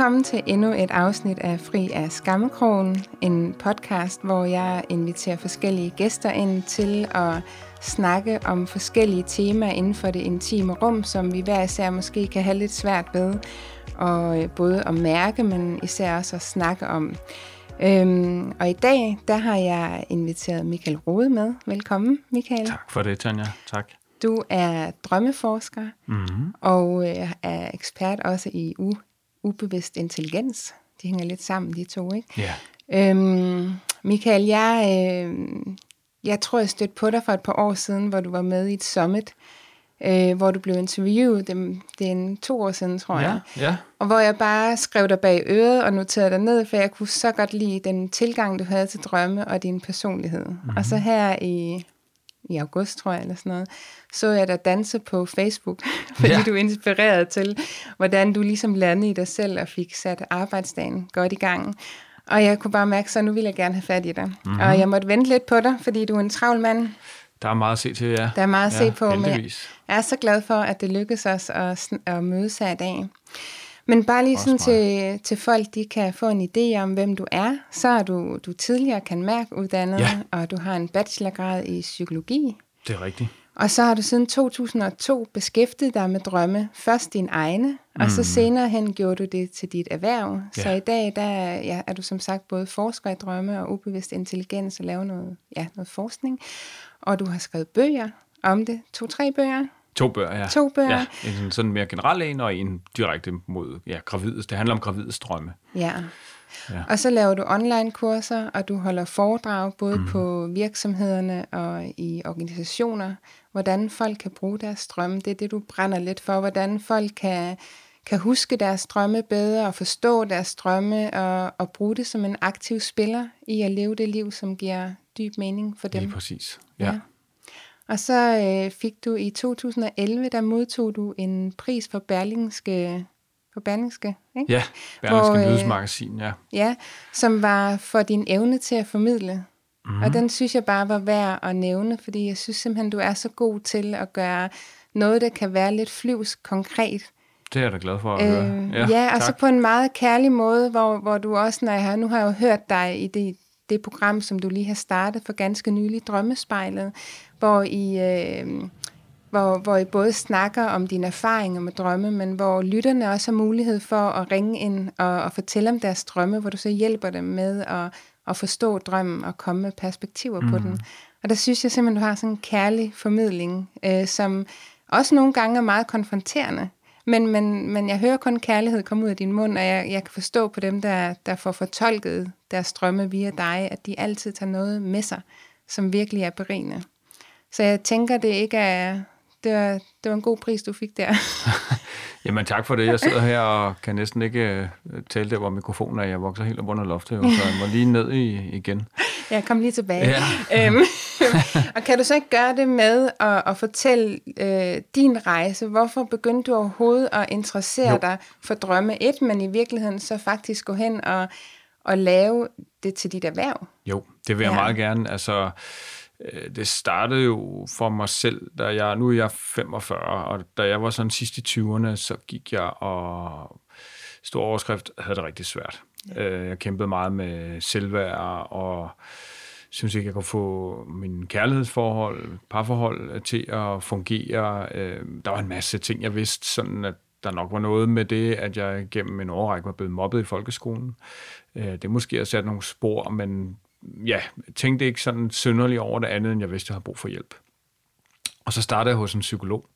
Velkommen til endnu et afsnit af Fri af Skammekrogen, en podcast, hvor jeg inviterer forskellige gæster ind til at snakke om forskellige temaer inden for det intime rum, som vi hver især måske kan have lidt svært ved, og øh, både at mærke, men især også at snakke om. Øhm, og i dag, der har jeg inviteret Michael Rode med. Velkommen, Michael. Tak for det, Tanja. Tak. Du er drømmeforsker Mm-hmm. og øh, er ekspert også i u- ubevidst intelligens. De hænger lidt sammen, de to, ikke? Ja. Øhm, Michael, jeg, øh, jeg tror, jeg stødte på dig for et par år siden, hvor du var med i et summit, øh, hvor du blev interviewet. Det, det er en to år siden, tror jeg. Ja, ja. Og hvor jeg bare skrev dig bag øret og noterede dig ned, for jeg kunne så godt lide den tilgang, du havde til drømme og din personlighed. Mm-hmm. Og så her i, i august, tror jeg, eller sådan noget, så jeg dig danse på Facebook, fordi Ja. du inspirerede til, hvordan du ligesom landede i dig selv og fik sat arbejdsdagen godt i gang. Og jeg kunne bare mærke, så nu vil jeg gerne have fat i dig. Mm-hmm. Og jeg måtte vente lidt på dig, fordi du er en travl mand. Der er meget at se til, ja. Der er meget at ja, se på, men jeg, heldigvis. er så glad for, at det lykkedes os at, at mødes her i dag. Men bare lige sådan til, til folk, de kan få en idé om, hvem du er. Så er du, du tidligere kan mærke uddannet, Ja. og du har en bachelorgrad i psykologi. Det er rigtigt. Og så har du siden 2002 beskæftiget dig med drømme. Først din egne, og så senere hen gjorde du det til dit erhverv. Så Ja. i dag der, ja, er du som sagt både forsker i drømme og ubevidst intelligens og laver noget, ja, noget forskning. Og du har skrevet bøger om det. To-tre bøger. To bøger, ja. To bøger. Ja, en sådan- mere generel en, og en direkte mod ja, gravides. Det handler om gravides drømme. Ja. Ja. Og så laver du online-kurser, og du holder foredrag både mm. på virksomhederne og i organisationer, hvordan folk kan bruge deres drømme. Det er det, du brænder lidt for, hvordan folk kan, kan huske deres drømme bedre og forstå deres drømme og, og bruge det som en aktiv spiller i at leve det liv, som giver dyb mening for dem. Lige præcis. Ja. Ja. Og så øh, fik du i 2011, der modtog du en pris for Berlingske, for Berlingske ikke? Ja, Hvor, Berlingske øh, Nyhedsmagasin, ja. Ja, som var for din evne til at formidle. Mm. Og den synes jeg bare var værd at nævne, fordi jeg synes simpelthen, du er så god til at gøre noget, der kan være lidt flyvsk konkret. Det er jeg da glad for at høre. Øh, ja, ja og så på en meget kærlig måde, hvor, hvor du også, når jeg har, nu har jeg jo hørt dig i det, det program, som du lige har startet for ganske nylig, Drømmespejlet, hvor I, øh, hvor, hvor I både snakker om dine erfaringer med drømme, men hvor lytterne også har mulighed for at ringe ind og, og fortælle om deres drømme, hvor du så hjælper dem med at, at forstå drømmen og komme med perspektiver mm. på den. Og der synes jeg simpelthen, du har sådan en kærlig formidling, øh, som også nogle gange er meget konfronterende. Men, men, men jeg hører kun kærlighed komme ud af din mund, og jeg, jeg kan forstå på dem, der, der får fortolket deres drømme via dig, at de altid tager noget med sig, som virkelig er berigende. Så jeg tænker, det ikke er... Det var, det var en god pris, du fik der. Jamen tak for det. Jeg sidder her og kan næsten ikke øh, tale der, hvor mikrofonen er. Jeg vokser helt op under loftet, jo, så jeg må lige ned i, igen. Jeg kom lige tilbage. Ja. Øhm, og kan du så ikke gøre det med at, at fortælle øh, din rejse? Hvorfor begyndte du overhovedet at interessere Jo. dig for drømme et, men i virkeligheden så faktisk gå hen og, og lave det til dit erhverv? Jo, det vil jeg Ja. meget gerne. Altså, det startede jo for mig selv, da jeg, nu er jeg 45, og da jeg var sådan sidst i 20'erne, så gik jeg og stor overskrift havde det rigtig svært. Ja. Jeg kæmpede meget med selvværd og synes ikke, jeg kunne få min kærlighedsforhold, parforhold til at fungere. Øh, Der var en masse ting, jeg vidste, sådan at der nok var noget med det, at jeg gennem en årrække var blevet mobbet i folkeskolen. Øh, Det måske har sat nogle spor, men ja, tænkte ikke sådan synderligt over det andet, end jeg vidste, jeg havde brug for hjælp. Og så startede jeg hos en psykolog.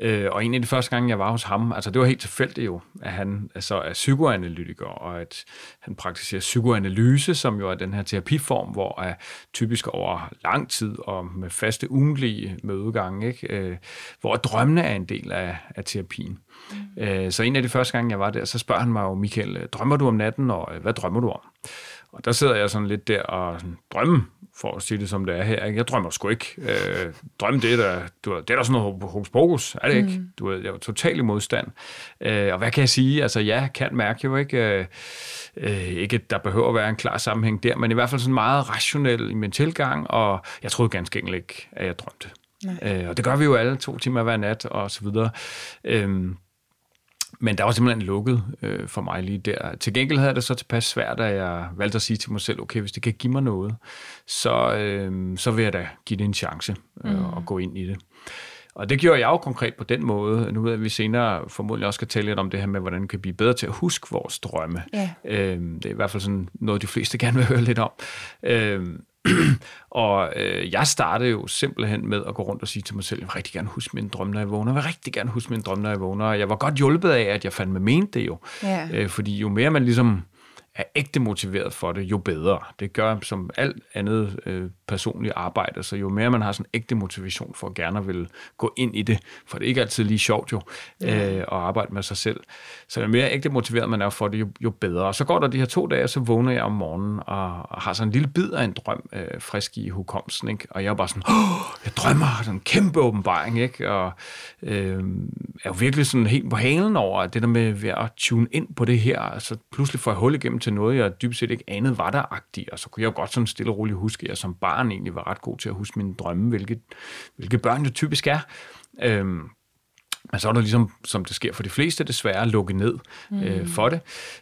Øh, og en af de første gange, jeg var hos ham, altså det var helt tilfældigt jo, at han altså er psykoanalytiker, og at han praktiserer psykoanalyse, som jo er den her terapiform, hvor er typisk over lang tid og med faste ugentlige mødegange, ikke? Øh, hvor drømmene er en del af, af terapien. Mm. Øh, så en af de første gange, jeg var der, så spørger han mig jo, Michael, drømmer du om natten, og øh, hvad drømmer du om? Og der sidder jeg sådan lidt der og sådan, drømme, for at sige det som det er her. ikke? Jeg drømmer sgu ikke. Øh, drømme, det er da, du ved, det er da sådan noget hokus pokus, er det ikke? Mm. Du ved, jeg var totalt i modstand. Øh, og hvad kan jeg sige? Altså, ja, jeg kan mærke jo ikke, øh, øh, ikke at der behøver at være en klar sammenhæng der, men i hvert fald sådan meget rationel i min tilgang, og jeg troede ganske enkelt ikke, at jeg drømte. Øh, og det gør vi jo alle to timer hver nat, og så videre. Øh, men der var simpelthen lukket øh, for mig lige der. Til gengæld havde det så tilpas svært, at jeg valgte at sige til mig selv, okay, hvis det kan give mig noget, så, øh, så vil jeg da give det en chance øh, mm. og gå ind i det. Og det gjorde jeg jo konkret på den måde. Nu ved jeg, at vi senere formodentlig også skal tale lidt om det her med, hvordan vi kan blive bedre til at huske vores drømme. Ja. Øh, det er i hvert fald sådan noget, de fleste gerne vil høre lidt om. Øh, og øh, jeg startede jo simpelthen med at gå rundt og sige til mig selv, jeg vil rigtig gerne huske min drømme, når jeg vågner. Jeg vil rigtig gerne huske min drømme, når jeg vågner. Jeg var godt hjulpet af, at jeg fandt med mente det jo. Ja. Øh, fordi jo mere man ligesom er ægte motiveret for det, jo bedre. Det gør som alt andet øh, personligt arbejde, så jo mere man har sådan ægte motivation for at gerne vil gå ind i det, for det er ikke altid lige sjovt jo, ja. øh, at arbejde med sig selv. Så jo mere ægte motiveret man er for det, jo, jo bedre. Og så går der de her to dage, så vågner jeg om morgenen og, og har sådan en lille bid af en drøm øh, frisk i hukommelsen, ikke? og jeg er bare sådan, Åh, jeg drømmer, sådan en kæmpe åbenbaring, ikke? og øh, er jo virkelig sådan helt på halen over det der med at tune ind på det her, altså pludselig får jeg hul igennem til noget, jeg dybest set ikke anede var der agtigt, og så kunne jeg jo godt sådan stille og roligt huske, at jeg som barn egentlig var ret god til at huske mine drømme, hvilket, hvilket børn jo typisk er. Øhm, men så er der ligesom, som det sker for de fleste, desværre lukket ned mm. øh, for det.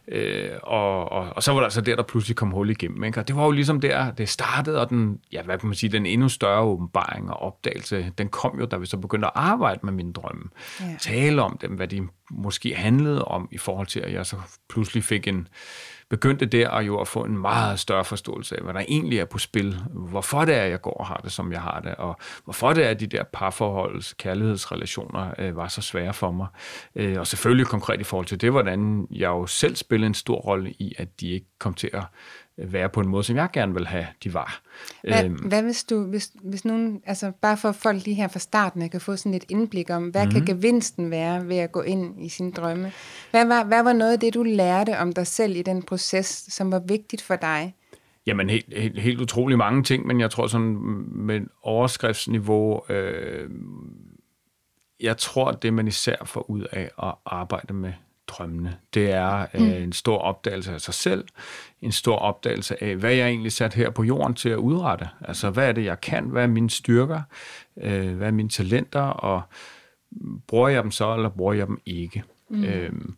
Øh, og, og, og så var der altså der, der pludselig kom hul igennem. Ikke? Og det var jo ligesom der, det startede, og den, ja, hvad kan man sige, den endnu større åbenbaring og opdagelse, den kom jo, da vi så begyndte at arbejde med mine drømme. Ja. Tale om dem, hvad de måske handlede om, i forhold til, at jeg så pludselig fik en, begyndte der jo at få en meget større forståelse af, hvad der egentlig er på spil, hvorfor det er, jeg går og har det, som jeg har det, og hvorfor det er, at de der parforholds, kærlighedsrelationer øh, var så svære for mig. Øh, og selvfølgelig konkret i forhold til det, hvordan jeg jo selv spillede en stor rolle i, at de ikke kom til at være på en måde, som jeg gerne vil have, de var. Hvad, øhm. hvad hvis du, hvis, hvis nogen, altså bare for folk lige her fra starten, kan få sådan et indblik om, hvad mm-hmm. kan gevinsten være ved at gå ind i sine drømme? Hvad var, hvad var noget af det, du lærte om dig selv i den proces, som var vigtigt for dig? Jamen helt, helt, helt utrolig mange ting, men jeg tror sådan med overskriftsniveau, øh, jeg tror, det man især får ud af at arbejde med drømmene. Det er øh, mm. en stor opdagelse af sig selv, en stor opdagelse af, hvad jeg egentlig sat her på jorden til at udrette. Altså, hvad er det, jeg kan? Hvad er mine styrker? Øh, hvad er mine talenter? Og bruger jeg dem så, eller bruger jeg dem ikke? Mm. Øhm,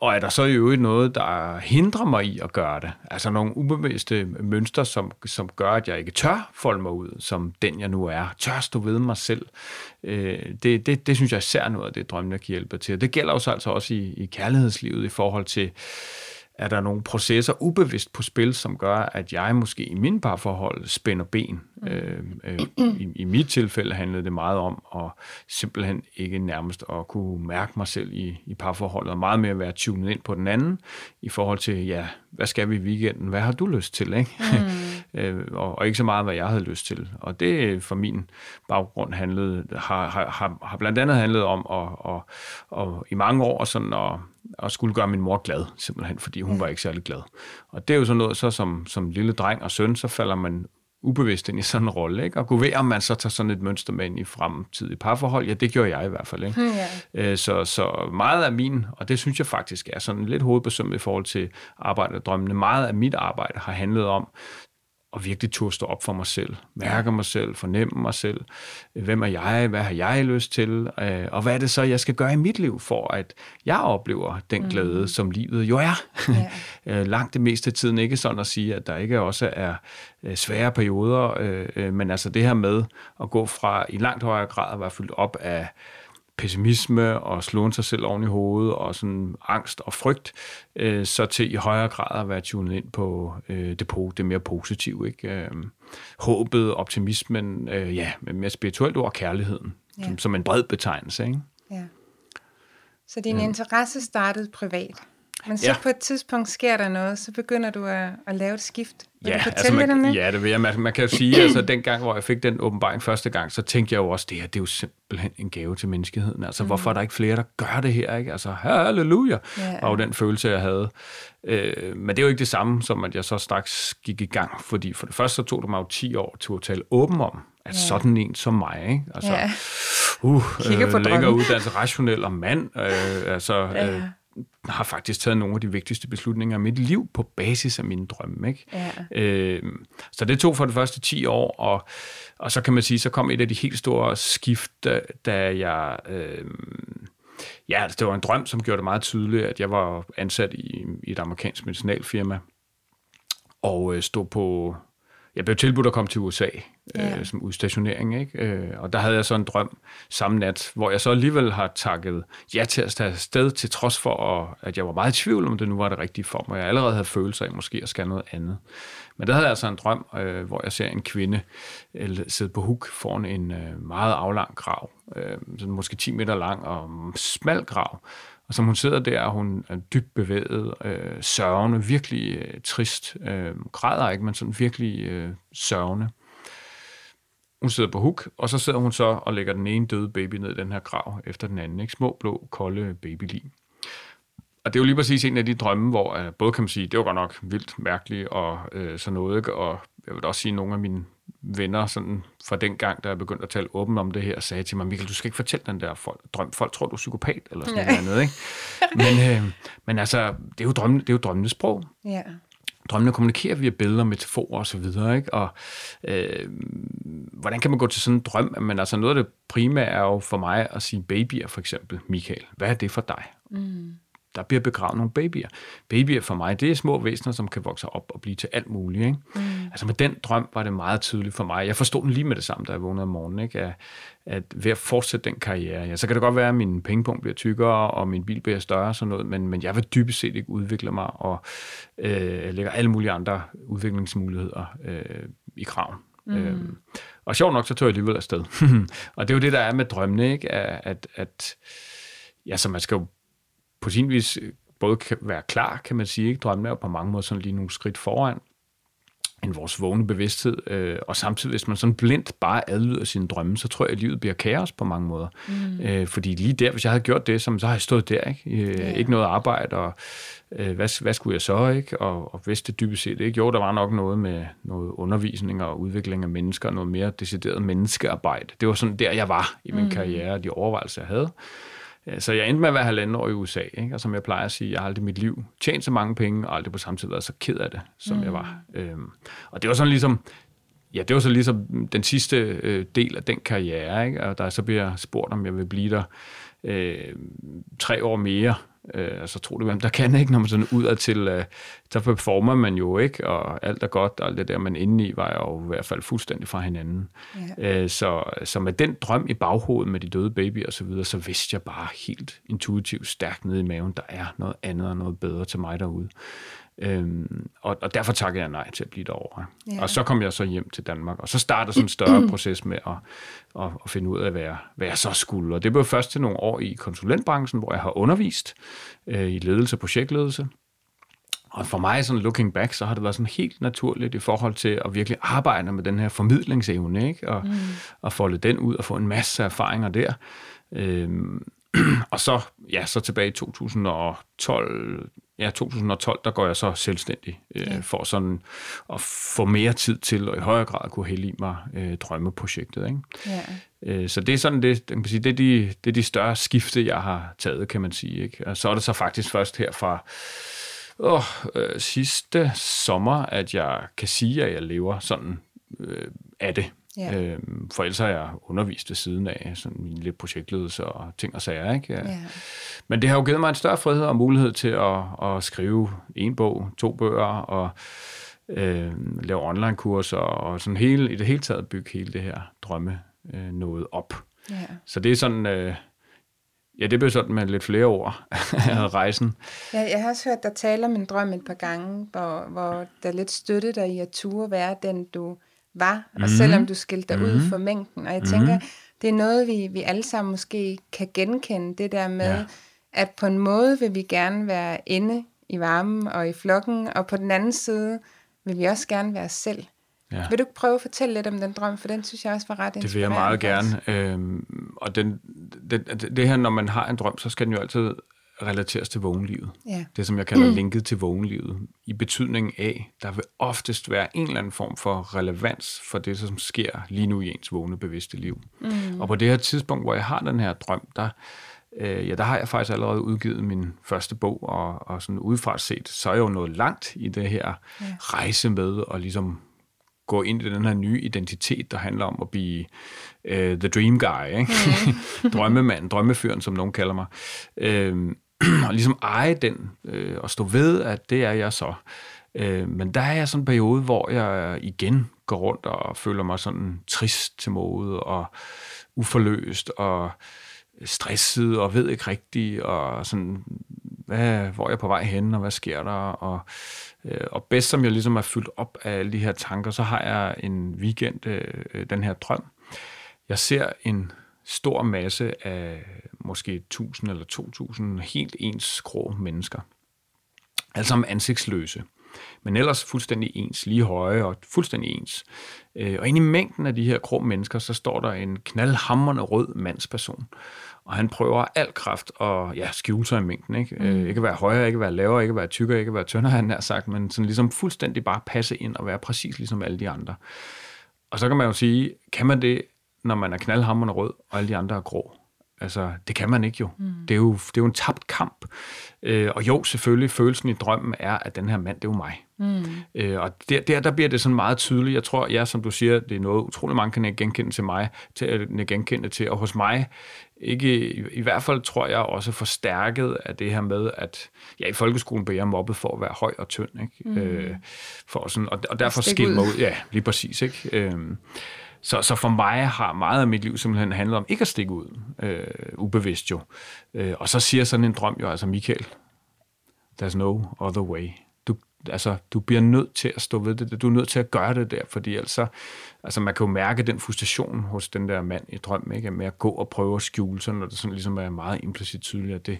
og er der så i øvrigt noget, der hindrer mig i at gøre det? Altså nogle ubevidste mønstre, som, som gør, at jeg ikke tør folde mig ud, som den jeg nu er. Tør stå ved mig selv. Øh, det, det, det synes jeg især noget af det, drømmene kan hjælpe til. Det gælder jo så altså også i, i kærlighedslivet i forhold til er der nogle processer ubevidst på spil, som gør, at jeg måske i min parforhold spænder ben. Mm. Øh, øh, i, I mit tilfælde handlede det meget om at simpelthen ikke nærmest at kunne mærke mig selv i, i parforholdet, og meget mere at være tunet ind på den anden, i forhold til, ja, hvad skal vi i weekenden? Hvad har du lyst til? Ikke? Mm. øh, og, og ikke så meget, hvad jeg havde lyst til. Og det for min baggrund handlede, har, har, har blandt andet handlet om at, at, at, at i mange år sådan at og skulle gøre min mor glad, simpelthen, fordi hun ja. var ikke særlig glad. Og det er jo sådan noget, så som, som lille dreng og søn, så falder man ubevidst ind i sådan en rolle, ikke? Og gå ved, om man så tager sådan et mønster med ind i fremtidige parforhold. Ja, det gjorde jeg i hvert fald, ikke? Ja. Øh, så, så meget af min, og det synes jeg faktisk er sådan lidt hovedbesømt i forhold til arbejde og drømmene, meget af mit arbejde har handlet om og virkelig turde stå op for mig selv, mærke mig selv, fornemme mig selv. Hvem er jeg? Hvad har jeg lyst til? Øh, og hvad er det så, jeg skal gøre i mit liv, for at jeg oplever den mm. glæde, som livet jo er. Ja. Øh, langt det meste af tiden ikke sådan at sige, at der ikke også er øh, svære perioder, men altså det her med at gå fra i langt højere grad at være fyldt op af pessimisme og slåen sig selv oven i hovedet og sådan angst og frygt, øh, så til i højere grad at være tunet ind på øh, det, det mere positive. Ikke? Øh, håbet, optimismen, øh, ja, mere spirituelt ord, kærligheden, ja. som, som en bred betegnelse. Ikke? Ja. Så din ja. interesse startede privat? Men så ja. på et tidspunkt sker der noget, så begynder du at, at lave et skift. Vil ja, du altså man, det ja, det vil jeg. Man, man kan jo sige, altså den gang, hvor jeg fik den åbenbaring første gang, så tænkte jeg jo også, det her, det er jo simpelthen en gave til menneskeheden. Altså, mm. hvorfor er der ikke flere, der gør det her? Ikke? Altså, halleluja, ja. var jo den følelse, jeg havde. Øh, men det er jo ikke det samme, som at jeg så straks gik i gang, fordi for det første så tog det mig jo 10 år til at tale åben om, at ja. sådan en som mig, ikke? Altså, ja. uh, øh, længere uddannelse, rationel og mand, øh, altså, ja. øh, har faktisk taget nogle af de vigtigste beslutninger i mit liv på basis af mine drømme. Ikke? Ja. Øh, så det tog for de første 10 år, og, og så kan man sige, så kom et af de helt store skift, da, da jeg... Øh, ja, altså, det var en drøm, som gjorde det meget tydeligt, at jeg var ansat i, i et amerikansk medicinalfirma, og øh, stod på jeg blev tilbudt at komme til USA ja. øh, som udstationering, ikke? Øh, og der havde jeg så en drøm samme nat, hvor jeg så alligevel har takket ja til at tage afsted, til trods for, at jeg var meget i tvivl om det nu var det rigtige for mig. Jeg allerede havde følelser af måske at skal noget andet. Men der havde jeg altså en drøm, øh, hvor jeg ser en kvinde øh, sidde på huk foran en øh, meget aflang grav, øh, sådan måske 10 meter lang og smal grav, og som hun sidder der, og hun er dybt bevæget, øh, sørgende, virkelig øh, trist. Øh, græder ikke, men sådan virkelig øh, sørgende. Hun sidder på huk, og så sidder hun så og lægger den ene døde baby ned i den her grav efter den anden. Ikke? Små, blå, kolde babylig. Og det er jo lige præcis en af de drømme, hvor øh, både kan man sige, det var godt nok vildt mærkeligt og øh, sådan noget, ikke? og jeg vil også sige, at nogle af mine venner sådan fra den gang, da jeg begyndte at tale åbent om det her, sagde til mig, Mikkel, du skal ikke fortælle den der folk, drøm. Folk tror, du er psykopat, eller sådan ja. noget andet, ikke? Men, øh, men altså, det er jo, drømme, det er jo drømmenes sprog. Ja. Drømmene kommunikerer via billeder, metaforer og så videre, ikke? Og øh, hvordan kan man gå til sådan en drøm? Men altså, noget af det primære er jo for mig at sige babyer, for eksempel, Michael. Hvad er det for dig? Mm der bliver begravet nogle babyer. Babyer for mig, det er små væsener, som kan vokse op og blive til alt muligt. Ikke? Mm. Altså med den drøm var det meget tydeligt for mig. Jeg forstod den lige med det samme, da jeg vågnede om morgenen, ikke? At, at ved at fortsætte den karriere, ja, så kan det godt være, at min pengepunkt bliver tykkere, og min bil bliver større og sådan noget, men, men jeg vil dybest set ikke udvikle mig, og øh, lægger alle mulige andre udviklingsmuligheder øh, i kraven. Mm. Øhm, og sjovt nok, så tog jeg alligevel afsted. og det er jo det, der er med drømmene, ikke? At, at, at ja, så man skal jo på sin vis øh, både kan være klar, kan man sige. Ikke? Drømmen er på mange måder sådan lige nogle skridt foran end vores vågne bevidsthed. Øh, og samtidig, hvis man sådan blindt bare adlyder sine drømme, så tror jeg, at livet bliver kaos på mange måder. Mm. Øh, fordi lige der, hvis jeg havde gjort det, så, så har jeg stået der. Ikke, øh, yeah. ikke noget arbejde, og øh, hvad, hvad skulle jeg så? ikke? Og, og hvis det dybest set ikke. Jo, der var nok noget med noget undervisning og udvikling af mennesker, noget mere decideret menneskearbejde. Det var sådan der, jeg var i min mm. karriere, de overvejelser, jeg havde. Så jeg endte med at være halvanden år i USA, ikke? og som jeg plejer at sige, jeg har aldrig i mit liv tjent så mange penge, og aldrig på samme tid været så ked af det, som mm. jeg var. Øhm, og det var sådan ligesom, ja, det var så ligesom den sidste øh, del af den karriere, ikke? og der så bliver spurgt, om jeg vil blive der øh, tre år mere, Øh, altså tro det, hvem der kan, ikke? Når man sådan udad til, øh, så performer man jo, ikke? Og alt er godt, og alt det der, man inde i, var jo i hvert fald fuldstændig fra hinanden. Ja. Øh, så, så med den drøm i baghovedet med de døde babyer og så videre, så vidste jeg bare helt intuitivt stærkt nede i maven, der er noget andet og noget bedre til mig derude. Øhm, og, og derfor takkede jeg nej til at blive derovre. Ja. Og så kom jeg så hjem til Danmark, og så startede sådan en større proces med at, at, at finde ud af, hvad jeg, hvad jeg så skulle. Og det blev først til nogle år i konsulentbranchen, hvor jeg har undervist øh, i ledelse og projektledelse. Og for mig, sådan looking back, så har det været sådan helt naturligt i forhold til at virkelig arbejde med den her formidlingsevne, ikke? Og, mm. og folde den ud og få en masse erfaringer der. Øhm, og så, ja, så tilbage i 2012, ja, 2012, der går jeg så selvstændig øh, ja. for sådan at få mere tid til, og i højere grad kunne hælde i mig øh, drømmeprojektet. Ikke? Ja. Øh, så det er sådan, det, kan sige, det, er de, det er de større skifte, jeg har taget, kan man sige. Ikke? Og så er det så faktisk først her fra åh, øh, sidste sommer, at jeg kan sige, at jeg lever sådan øh, af det. Ja. Øhm, for ellers har jeg undervist ved siden af, sådan min lidt projektledelse og ting og sager. Ikke? Ja. Ja. Men det har jo givet mig en større frihed og mulighed til at, at skrive en bog, to bøger og øh, lave online-kurser og sådan hele, i det hele taget bygge hele det her drømme øh, noget op. Ja. Så det er sådan... Øh, Ja, det blev sådan med lidt flere ord af rejsen. Ja, jeg har også hørt dig tale om en drøm et par gange, hvor, hvor der lidt støttede dig i at ture være den, du var, og mm. selvom du skilte dig mm. ud mhm. for mængden. Og jeg mm. tænker, det er noget, vi, vi alle sammen måske kan genkende, det der med, ja. at på en måde vil vi gerne være inde i varmen og i flokken, og på den anden side vil vi også gerne være selv. Ja. Vil du ikke prøve at fortælle lidt om den drøm, for den synes jeg også var ret Det vil jeg meget gerne. Øhm, og den, det, det her, når man har en drøm, så skal den jo altid relateres til vågenlivet. Ja. Det, som jeg kalder linket til vågenlivet, i betydning af, der vil oftest være en eller anden form for relevans for det, som sker lige nu i ens vågne bevidste liv. Mm. Og på det her tidspunkt, hvor jeg har den her drøm, der, øh, ja, der har jeg faktisk allerede udgivet min første bog, og, og sådan udefra set, så er jeg jo nået langt i det her ja. rejse med, og ligesom gå ind i den her nye identitet, der handler om at blive uh, the dream guy, ikke? Mm. drømmemand, drømmefyren, som nogen kalder mig. Uh, og ligesom eje den, øh, og stå ved, at det er jeg så. Øh, men der er jeg sådan en periode, hvor jeg igen går rundt og føler mig sådan trist til mode, og uforløst, og stresset, og ved ikke rigtigt, og sådan, hvad, hvor er jeg på vej hen, og hvad sker der, og Øh, og bedst som jeg ligesom er fyldt op af alle de her tanker, så har jeg en weekend, øh, øh den her drøm. Jeg ser en stor masse af måske 1000 eller 2000 helt ens grå mennesker. Alle sammen ansigtsløse. Men ellers fuldstændig ens, lige høje og fuldstændig ens. Øh, og inde i mængden af de her grå mennesker, så står der en knaldhammerende rød mandsperson og han prøver al kraft at ja, skjule sig i mængden. Ikke? Mm. Øh, ikke være højere, ikke være lavere, ikke være tykkere, ikke være tyndere, han har sagt, men sådan ligesom fuldstændig bare passe ind og være præcis ligesom alle de andre. Og så kan man jo sige, kan man det, når man er knaldhammerende rød, og alle de andre er grå? Altså, det kan man ikke jo. Mm. Det, er jo det er jo en tabt kamp. Øh, og jo, selvfølgelig, følelsen i drømmen er, at den her mand, det er jo mig. Mm. Øh, og der, der, der bliver det sådan meget tydeligt. Jeg tror, ja, som du siger, det er noget, utrolig mange kan genkende til mig, til at genkende til. Og hos mig, ikke, i, i hvert fald tror jeg også forstærket af det her med, at ja, i folkeskolen blev jeg mobbet for at være høj og tynd. Ikke? Mm. Øh, for sådan, og, og derfor skilte mig ud. Ja, lige præcis. Ikke? Øh, så, så for mig har meget af mit liv simpelthen handlet om ikke at stikke ud, øh, ubevidst jo. Øh, og så siger sådan en drøm jo, altså Michael, there's no other way altså, du bliver nødt til at stå ved det, du er nødt til at gøre det der, fordi altså, altså man kan jo mærke den frustration hos den der mand i drømmen, ikke? med at gå og prøve at skjule sig, når det sådan ligesom er meget implicit tydeligt, at det,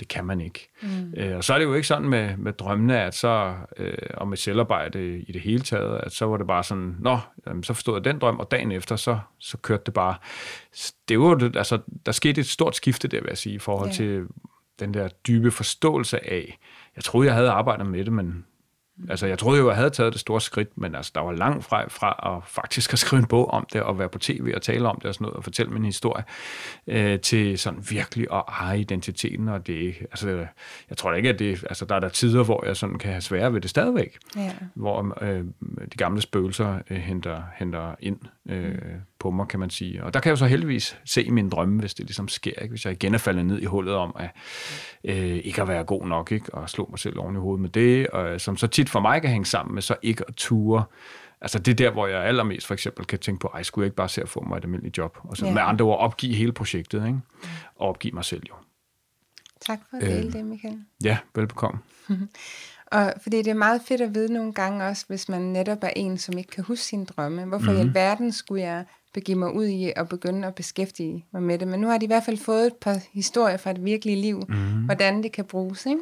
det kan man ikke. Mm. Øh, og så er det jo ikke sådan med, med drømmene, at så, øh, og med selvarbejde i det hele taget, at så var det bare sådan, nå, jamen, så forstod jeg den drøm, og dagen efter, så, så kørte det bare. Det var altså, der skete et stort skifte der, vil jeg sige, i forhold yeah. til den der dybe forståelse af, jeg troede, jeg havde arbejdet med det, men Altså, jeg troede jo, jeg havde taget det store skridt, men altså, der var langt fra, fra at faktisk at skrive en bog om det, og være på tv og tale om det og sådan noget, og fortælle min historie, øh, til sådan virkelig at eje identiteten, og det altså, jeg tror da ikke, at det, altså, der er der tider, hvor jeg sådan kan have svære ved det stadigvæk, ja. hvor øh, de gamle spøgelser øh, henter, henter ind øh, mm. på mig, kan man sige. Og der kan jeg jo så heldigvis se i min drømme, hvis det ligesom sker, ikke? hvis jeg igen er faldet ned i hullet om, at øh, ikke at være god nok, ikke? og slå mig selv oven i hovedet med det, og, som så tit for mig kan hænge sammen med så ikke at ture. Altså det er der, hvor jeg allermest for eksempel kan tænke på, ej, skulle jeg ikke bare se at få mig et almindeligt job? Og så ja. med andre ord opgive hele projektet, ikke? og opgive mig selv jo. Tak for at dele øh, det, Michael. Ja, velbekomme. Og fordi det er meget fedt at vide nogle gange også, hvis man netop er en, som ikke kan huske sine drømme. Hvorfor mm-hmm. i mhm. alverden skulle jeg begive mig ud i at begynde at beskæftige mig med det. Men nu har de i hvert fald fået et par historier fra et virkeligt liv, mm. hvordan det kan bruges. Ikke?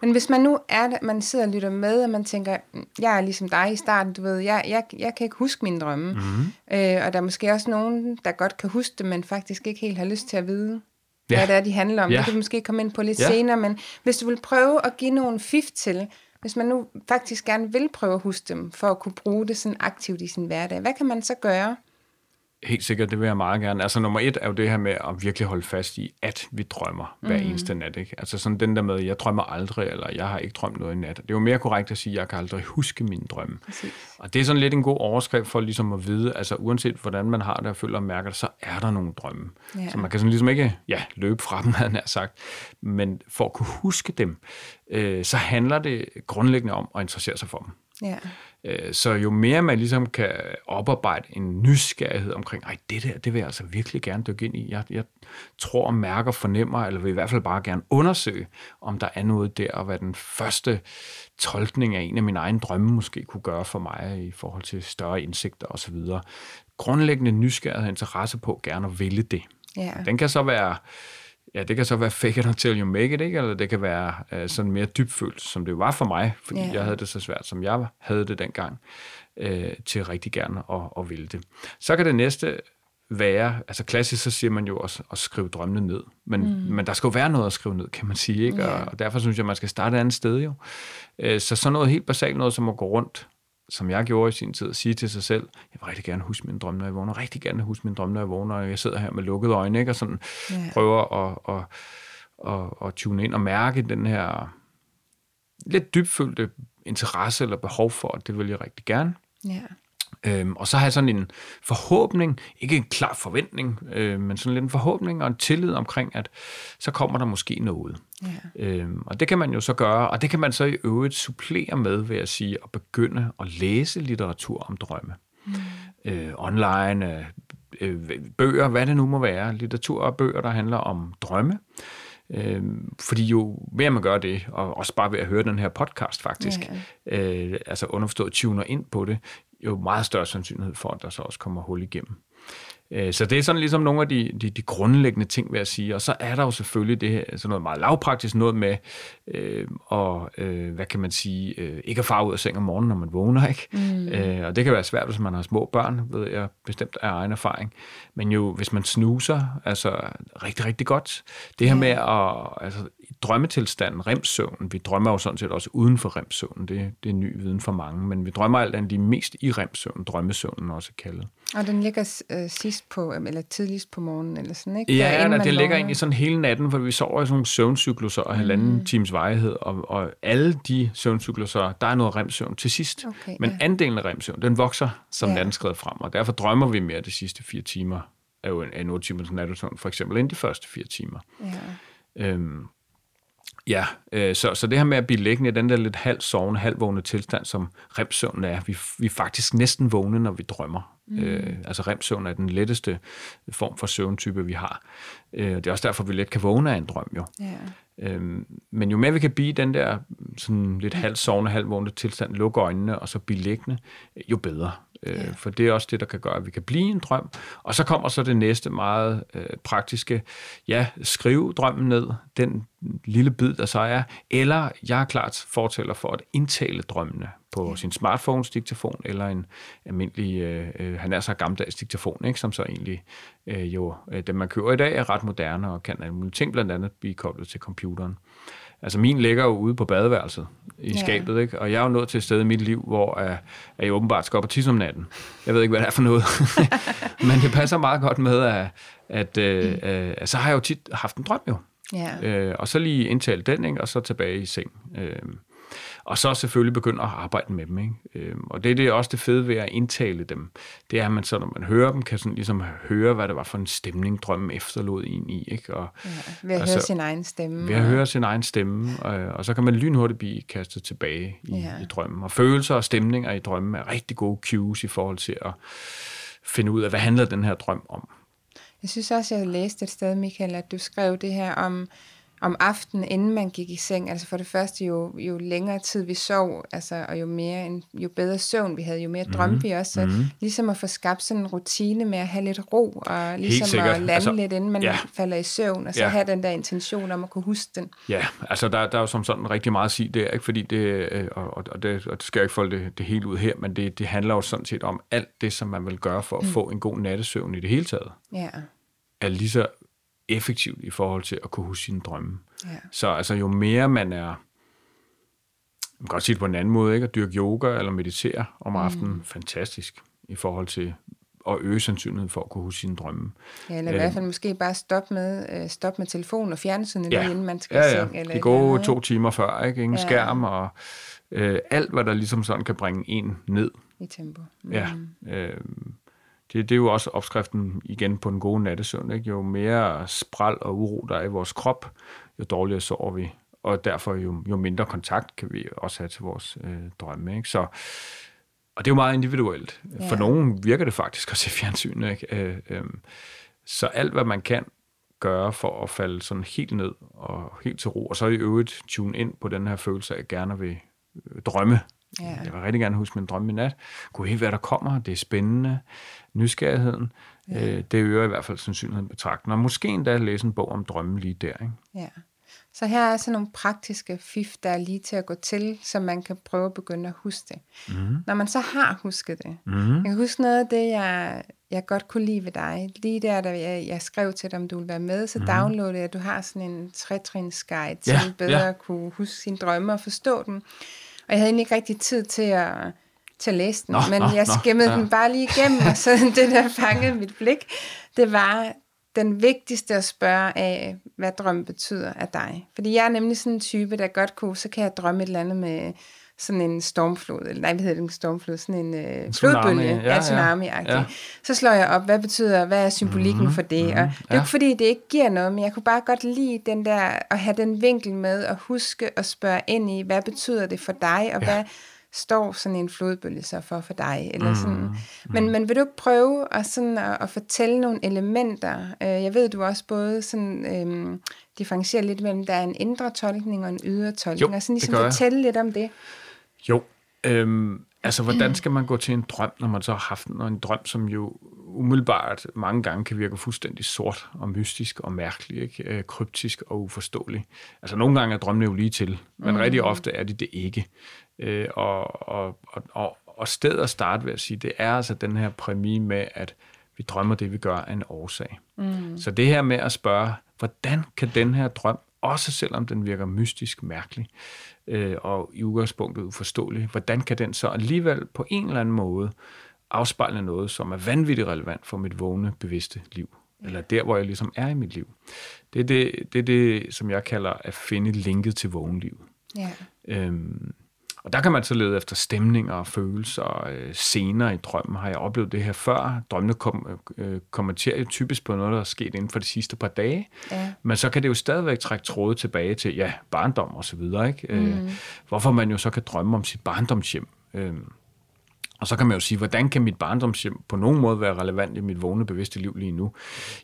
Men hvis man nu er man sidder og lytter med, og man tænker, jeg er ligesom dig i starten, du ved, jeg, jeg, jeg kan ikke huske mine drømme. Mm. Øh, og der er måske også nogen, der godt kan huske det, men faktisk ikke helt har lyst til at vide, ja. hvad det er, de handler om. Ja. Det kan vi måske komme ind på lidt ja. senere, men hvis du vil prøve at give nogle fif til, hvis man nu faktisk gerne vil prøve at huske dem, for at kunne bruge det sådan aktivt i sin hverdag, hvad kan man så gøre? Helt sikkert, det vil jeg meget gerne. Altså nummer et er jo det her med at virkelig holde fast i, at vi drømmer hver mm. eneste nat. Ikke? Altså sådan den der med, jeg drømmer aldrig, eller jeg har ikke drømt noget i nat. Det er jo mere korrekt at sige, at jeg kan aldrig huske mine drømme. Præcis. Og det er sådan lidt en god overskrift for ligesom at vide, altså uanset hvordan man har det og føler og mærker det, så er der nogle drømme. Ja. Så man kan sådan ligesom ikke ja, løbe fra dem, havde jeg sagt. Men for at kunne huske dem, øh, så handler det grundlæggende om at interessere sig for dem. Ja. Øh, så jo mere man ligesom kan oparbejde en nysgerrighed omkring, ej, det der, det vil jeg altså virkelig gerne dykke ind i. Jeg, jeg tror, mærker, fornemmer, eller vil i hvert fald bare gerne undersøge, om der er noget der, og hvad den første tolkning af en af mine egne drømme måske kunne gøre for mig i forhold til større indsigter osv. Grundlæggende nysgerrighed og interesse på gerne at ville det. Ja. Den kan så være ja, det kan så være fake it until you make it, ikke? eller det kan være uh, sådan mere dybfølt, som det var for mig, fordi yeah. jeg havde det så svært, som jeg havde det dengang, uh, til rigtig gerne at, at ville det. Så kan det næste være, altså klassisk så siger man jo også at skrive drømmene ned, men, mm. men der skal jo være noget at skrive ned, kan man sige, ikke? Yeah. Og, og derfor synes jeg, man skal starte et andet sted jo. Uh, så sådan noget helt basalt, noget som at gå rundt som jeg gjorde i sin tid, at sige til sig selv, jeg vil rigtig gerne huske min drømme, når jeg vågner, rigtig gerne huske min drømme, når jeg vågner, og jeg sidder her med lukkede øjne, ikke? og sådan yeah. prøver at, at, at, at tune ind og mærke den her lidt dybfølte interesse eller behov for, at det vil jeg rigtig gerne. Yeah. Øhm, og så har jeg sådan en forhåbning, ikke en klar forventning, øh, men sådan lidt en forhåbning og en tillid omkring, at så kommer der måske noget. Ja. Øhm, og det kan man jo så gøre, og det kan man så i øvrigt supplere med, vil jeg sige, at begynde at læse litteratur om drømme. Mm. Øh, online, øh, bøger, hvad det nu må være, litteratur og bøger, der handler om drømme. Øh, fordi jo mere man gør det, og også bare ved at høre den her podcast faktisk, ja. øh, altså underforstået tuner ind på det, jo meget større sandsynlighed for, at der så også kommer hul igennem. Øh, så det er sådan ligesom nogle af de, de, de grundlæggende ting, vil jeg sige. Og så er der jo selvfølgelig det her, sådan noget meget lavpraktisk noget med, øh, og øh, hvad kan man sige, øh, ikke at fare ud af seng om morgenen, når man vågner, ikke? Mm. Øh, og det kan være svært, hvis man har små børn, ved jeg bestemt af egen erfaring. Men jo, hvis man snuser, altså rigtig, rigtig godt. Det her med at, altså drømmetilstanden, remsøvnen, vi drømmer jo sådan set også uden for remsøvnen, det, det er ny viden for mange, men vi drømmer alt andet lige mest i remsøvnen, drømmesøvnen også kaldet. Og den ligger øh, sidst på, eller tidligst på morgenen, eller sådan, ikke? Ja, ja den ligger egentlig sådan hele natten, for vi sover i sådan nogle søvncykluser og halvanden mm. times vejhed, og, og alle de søvncykluser, der er noget remsøvn til sidst. Okay, men ja. andelen af remsøvn, den vokser, som ja. natten skrider frem, og derfor drømmer vi mere de sidste fire timer af en, en 8 timers nattesøvn, for eksempel, end de første fire timer. Ja. Øhm, Ja, øh, så, så det her med at blive liggende i den der lidt halv sovende, halv vågne tilstand, som remsøvn er, vi, vi er faktisk næsten vågne, når vi drømmer. Mm. Øh, altså remsøvn er den letteste form for søvntype, vi har. Øh, det er også derfor, vi let kan vågne af en drøm jo. Yeah. Øhm, men jo mere vi kan blive den der sådan lidt halv sovende, halv vågne tilstand, lukke øjnene og så blive liggende, jo bedre. Øh, ja. For det er også det, der kan gøre, at vi kan blive en drøm. Og så kommer så det næste meget øh, praktiske, ja, skrive drømmen ned, den lille bid, der så er, eller jeg er klart fortæller for at indtale drømmene på ja. sin smartphones diktafon, eller en almindelig, øh, øh, han er så gammeldags diktafon, ikke, som så egentlig øh, jo, øh, den man køber i dag, er ret moderne og kan alle mulige ting, blandt andet blive koblet til computeren. Altså min ligger jo ude på badeværelset i ja. skabet, ikke? og jeg er jo nået til et sted i mit liv, hvor uh, jeg åbenbart skal op og tisse om natten. Jeg ved ikke, hvad det er for noget. Men det passer meget godt med, at, at, uh, uh, så har jeg jo tit haft en drøm jo. Ja. Uh, og så lige indtale den, ikke? og så tilbage i seng. Uh, og så selvfølgelig begynde at arbejde med dem. Ikke? Øhm, og det er det også det fede ved at indtale dem. Det er, at man så, når man hører dem, kan sådan ligesom høre, hvad det var for en stemning, drømmen efterlod en i. Ikke? Og, ja, ved at altså, høre sin egen stemme. Ved at høre sin egen stemme. Og, og så kan man lynhurtigt blive kastet tilbage i, ja. i drømmen. Og følelser og stemninger i drømmen er rigtig gode cues i forhold til at finde ud af, hvad handler den her drøm om. Jeg synes også, jeg læste et sted, Michael, at du skrev det her om, om aftenen, inden man gik i seng. Altså for det første, jo, jo længere tid vi sov, altså, og jo, mere en, jo bedre søvn vi havde, jo mere mm. drømte vi også. Så mm. ligesom at få skabt sådan en rutine med at have lidt ro, og ligesom at lande altså, lidt, inden man ja. falder i søvn, og så ja. have den der intention om at kunne huske den. Ja, altså der, der er jo som sådan rigtig meget at sige der, ikke? fordi det, øh, og, og, det, og det skal jeg ikke folde det, det hele ud her, men det, det handler jo sådan set om alt det, som man vil gøre for at mm. få en god nattesøvn i det hele taget. Ja er lige så effektivt i forhold til at kunne huske sine drømme. Ja. Så altså, jo mere man er, man kan godt sige det på en anden måde, ikke? at dyrke yoga eller meditere om aftenen, mm. fantastisk i forhold til at øge sandsynligheden for at kunne huske sine drømme. Ja, eller i hvert fald måske bare stoppe med, uh, stop med telefon og fjernsynet ja. lige inden man skal ja, ja. seng. Eller det går to timer før, ikke? Ingen ja. skærm og uh, alt, hvad der ligesom sådan kan bringe en ned. I tempo. Mm. Ja. Uh, det, det er jo også opskriften igen på den gode nattesøvn. Ikke? Jo mere spral og uro der er i vores krop, jo dårligere sover vi. Og derfor jo, jo mindre kontakt kan vi også have til vores øh, drømme. Ikke? Så, og det er jo meget individuelt. Ja. For nogen virker det faktisk at se fjernsyn. Ikke? Øh, øh, så alt, hvad man kan gøre for at falde sådan helt ned og helt til ro, og så i øvrigt tune ind på den her følelse af, at jeg gerne vil øh, drømme Ja. Jeg vil rigtig gerne huske min drømme i nat. Kunne helt hvad der kommer. Det er spændende. Nysgerrigheden. Ja. Øh, det øger i hvert fald sandsynligheden betragtning. Og måske endda læse en bog om drømme lige der. Ikke? Ja. Så her er så nogle praktiske fif, der er lige til at gå til, så man kan prøve at begynde at huske det. Mm. Når man så har husket det. Mm. Jeg kan huske noget af det, jeg, jeg godt kunne lide ved dig. Lige der, da jeg, jeg skrev til dig, om du ville være med, så mm. downloadede jeg, at du har sådan en trætrins guide til ja, bedre ja. at kunne huske sine drømme og forstå dem. Og jeg havde egentlig ikke rigtig tid til at, til at læse den, nå, men nå, jeg skimmede nå, ja. den bare lige igennem, og så det, der fangede mit blik, det var den vigtigste at spørge af, hvad drøm betyder af dig. Fordi jeg er nemlig sådan en type, der godt kunne, så kan jeg drømme et eller andet med sådan en stormflod, eller nej, hvad hedder det, en stormflod, sådan en, øh, flodbølge, ja, ja, tsunami ja. Så slår jeg op, hvad betyder, hvad er symbolikken mm-hmm, for det? Mm-hmm, og det er ja. ikke fordi, det ikke giver noget, men jeg kunne bare godt lide den der, at have den vinkel med, at huske at spørge ind i, hvad betyder det for dig, og ja. hvad står sådan en flodbølge så for for dig? Eller mm, sådan. Mm. Men, men vil du ikke prøve at, sådan at, at fortælle nogle elementer? Øh, jeg ved, du også både sådan, øhm, differentierer lidt mellem, der er en indre tolkning og en ydre tolkning, jo, og sådan ligesom fortælle lidt om det. Jo, øhm, altså hvordan skal man gå til en drøm, når man så har haft en, en drøm, som jo umiddelbart mange gange kan virke fuldstændig sort og mystisk og mærkelig, ikke? Øh, kryptisk og uforståelig. Altså nogle gange er drømmene jo lige til, men mm. rigtig ofte er de det ikke. Øh, og, og, og, og stedet at starte ved at sige, det er altså den her præmie med, at vi drømmer det, vi gør af en årsag. Mm. Så det her med at spørge, hvordan kan den her drøm, også selvom den virker mystisk mærkelig, øh, og i udgangspunktet uforståelig, hvordan kan den så alligevel på en eller anden måde afspejle noget, som er vanvittigt relevant for mit vågne, bevidste liv? Eller der, hvor jeg ligesom er i mit liv. Det er det, det, er det som jeg kalder at finde linket til vågenlivet. Ja. Øhm, og der kan man så lede efter stemninger og følelser og øh, scener i drømmen. Har jeg oplevet det her før? Drømmene kom, øh, kommenterer jo typisk på noget, der er sket inden for de sidste par dage. Ja. Men så kan det jo stadigvæk trække tråde tilbage til, ja, barndom og så videre. Ikke? Mm. Øh, hvorfor man jo så kan drømme om sit barndomshjem. Øh, og så kan man jo sige, hvordan kan mit barndomshjem på nogen måde være relevant i mit vågne bevidste liv lige nu?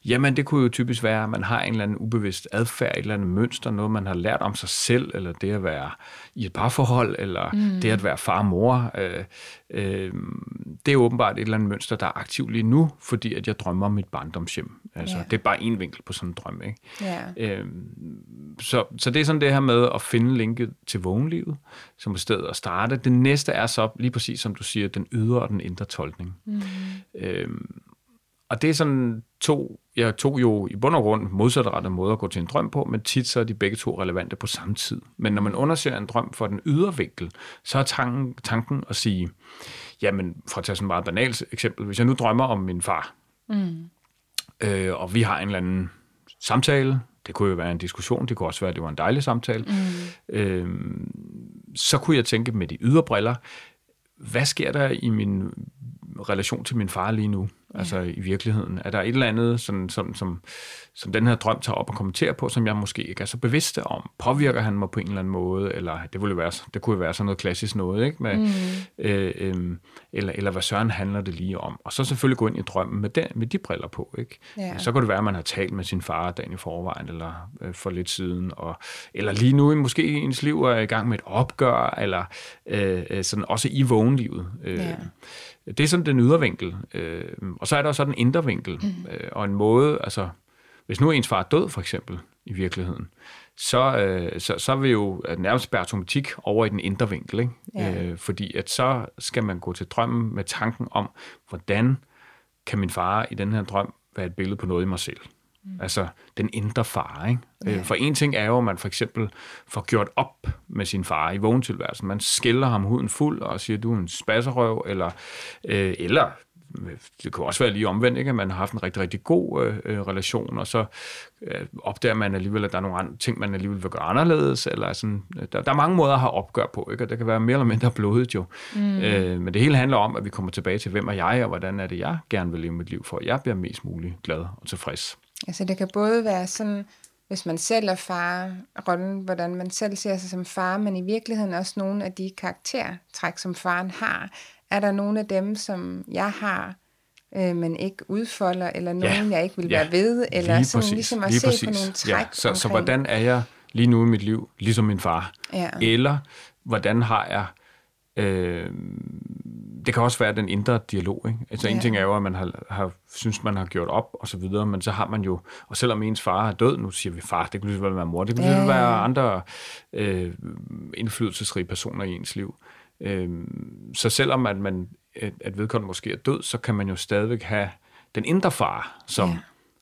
Jamen, det kunne jo typisk være, at man har en eller anden ubevidst adfærd, et eller andet mønster, noget man har lært om sig selv, eller det at være i et parforhold, eller mm. det at være far og mor. Øh, øh, det er åbenbart et eller andet mønster, der er aktivt lige nu, fordi at jeg drømmer om mit barndomshjem. Altså, yeah. Det er bare en vinkel på sådan en drøm. Ikke? Yeah. Øh, så, så det er sådan det her med at finde linket til vågenlivet, som er stedet at starte. Det næste er så, lige præcis som du siger, den ydre og den indre tolkning. Mm. Øhm, og det er sådan to, jeg tog jo i bund og grund modsatrettede måder at gå til en drøm på, men tit så er de begge to relevante på samme tid. Men når man undersøger en drøm for den ydre vinkel, så er tanken, tanken at sige, jamen for at tage sådan et meget banalt eksempel, hvis jeg nu drømmer om min far, mm. øh, og vi har en eller anden samtale, det kunne jo være en diskussion, det kunne også være, at det var en dejlig samtale, mm. øh, så kunne jeg tænke med de ydre briller, hvad sker der i min relation til min far lige nu? Altså ja. i virkeligheden. Er der et eller andet, sådan, som, som, som den her drøm tager op og kommenterer på, som jeg måske ikke er så bevidst om? Påvirker han mig på en eller anden måde? Eller det, ville være, det kunne være sådan noget klassisk noget, ikke? Med, mm. øh, øh, eller, eller hvad søren handler det lige om? Og så selvfølgelig gå ind i drømmen med, den, med de briller på, ikke? Ja. Så kan det være, at man har talt med sin far dagen i forvejen, eller øh, for lidt siden, og, eller lige nu måske i ens liv er i gang med et opgør, eller øh, øh sådan også i vågenlivet. Øh, ja. Det er sådan den ydre vinkel. Øh, og så er der også den indre vinkel. Mm. Øh, og en måde, altså, hvis nu ens far er død, for eksempel, i virkeligheden, så, øh, så, så vil jo nærmest per automatik over i den indre vinkel. Ikke? Ja. Øh, fordi at så skal man gå til drømmen med tanken om, hvordan kan min far i den her drøm være et billede på noget i mig selv. Mm. Altså den indre far. Ikke? Øh, ja. For en ting er jo, at man for eksempel får gjort op med sin far i vågentilværelsen. Man skiller ham huden fuld og siger, du er en spasserøv, eller, øh, eller det kan også være lige omvendt, ikke? at man har haft en rigtig, rigtig god øh, øh, relation, og så øh, opdager man alligevel, at der er nogle andre ting, man alligevel vil gøre anderledes. Eller sådan. Der, der er mange måder at have opgør på, ikke? og det kan være mere eller mindre blodet jo. Mm. Øh, men det hele handler om, at vi kommer tilbage til, hvem er jeg, og hvordan er det, jeg gerne vil leve mit liv, for at jeg bliver mest muligt glad og tilfreds. Altså det kan både være sådan, hvis man selv er far, rollen, hvordan man selv ser sig som far, men i virkeligheden også nogle af de karaktertræk, som faren har. Er der nogle af dem, som jeg har, øh, men ikke udfolder, eller nogen, ja. jeg ikke vil ja. være ved, eller lige sådan præcis. ligesom at lige se præcis. på nogle træk. Ja. Så, så hvordan er jeg lige nu i mit liv, ligesom min far? Ja. Eller hvordan har jeg øh, det kan også være den indre dialog. Ikke? Altså ja. en ting er jo, at man har, har synes, man har gjort op og så videre, men så har man jo, og selvom ens far er død, nu siger vi far, det kunne lige være mor, det kunne ja. være andre øh, indflydelsesrige personer i ens liv. Øh, så selvom at, man, at vedkommende måske er død, så kan man jo stadigvæk have den indre far, som ja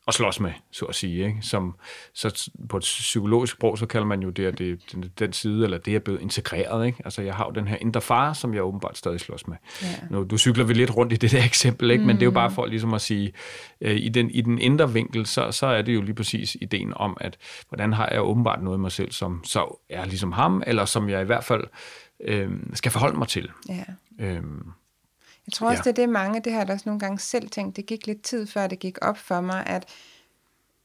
at slås med, så at sige. Ikke? Som, så på et psykologisk sprog, så kalder man jo det, at det, den, den side, eller det er blevet integreret. Ikke? Altså, jeg har jo den her indre far, som jeg åbenbart stadig slås med. Ja. Nu, du cykler vi lidt rundt i det der eksempel, ikke? Mm. men det er jo bare for ligesom at sige, øh, i, den, i den indre vinkel, så, så er det jo lige præcis ideen om, at hvordan har jeg åbenbart noget i mig selv, som så er ligesom ham, eller som jeg i hvert fald øh, skal forholde mig til. Ja. Øhm, jeg tror også, ja. det er det mange, det har der også nogle gange selv tænkt. Det gik lidt tid før, det gik op for mig, at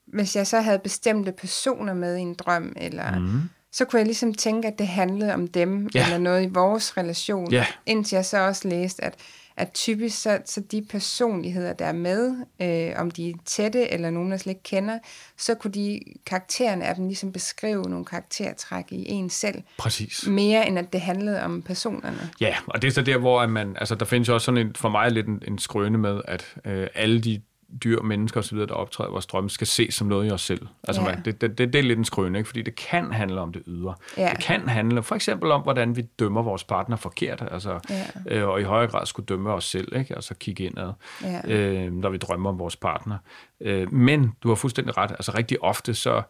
hvis jeg så havde bestemte personer med i en drøm, eller mm. så kunne jeg ligesom tænke, at det handlede om dem, ja. eller noget i vores relation, ja. indtil jeg så også læste, at at typisk så, så de personligheder, der er med, øh, om de er tætte eller nogen, der slet ikke kender, så kunne de karaktererne af dem ligesom beskrive nogle karaktertræk i en selv. Præcis. Mere end at det handlede om personerne. Ja, og det er så der, hvor man, altså der findes jo også sådan en, for mig lidt en, en skrøne med, at øh, alle de dyr, mennesker osv., der optræder i vores drømme, skal ses som noget i os selv. Altså, ja. man, det, det, det, det er lidt en skrøne, ikke? fordi det kan handle om det ydre. Ja. Det kan handle for eksempel om, hvordan vi dømmer vores partner forkert, altså, ja. øh, og i højere grad skulle dømme os selv, ikke? altså kigge indad, ja. øh, når vi drømmer om vores partner. Øh, men du har fuldstændig ret, altså rigtig ofte, så,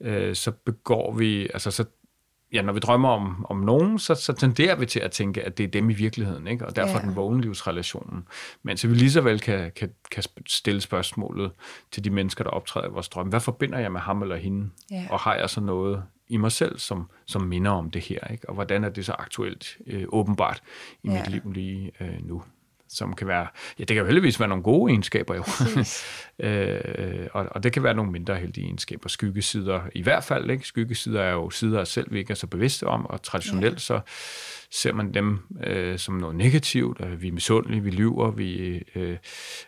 øh, så begår vi, altså så ja, når vi drømmer om, om nogen, så, så tenderer vi til at tænke, at det er dem i virkeligheden, ikke? og derfor ja. den vågenlivsrelationen. Men så vi lige så vel kan, kan, kan stille spørgsmålet til de mennesker, der optræder i vores drøm. Hvad forbinder jeg med ham eller hende? Ja. Og har jeg så noget i mig selv, som, som minder om det her? Ikke? Og hvordan er det så aktuelt, øh, åbenbart, i ja. mit liv lige øh, nu? Som kan være, ja, det kan jo heldigvis være nogle gode egenskaber jo, øh, og, og det kan være nogle mindre heldige egenskaber, skyggesider i hvert fald, ikke? Skyggesider er jo sider af selv, vi ikke er så bevidste om, og traditionelt ja. så ser man dem øh, som noget negativt, at vi er misundelige, vi lyver, vi øh,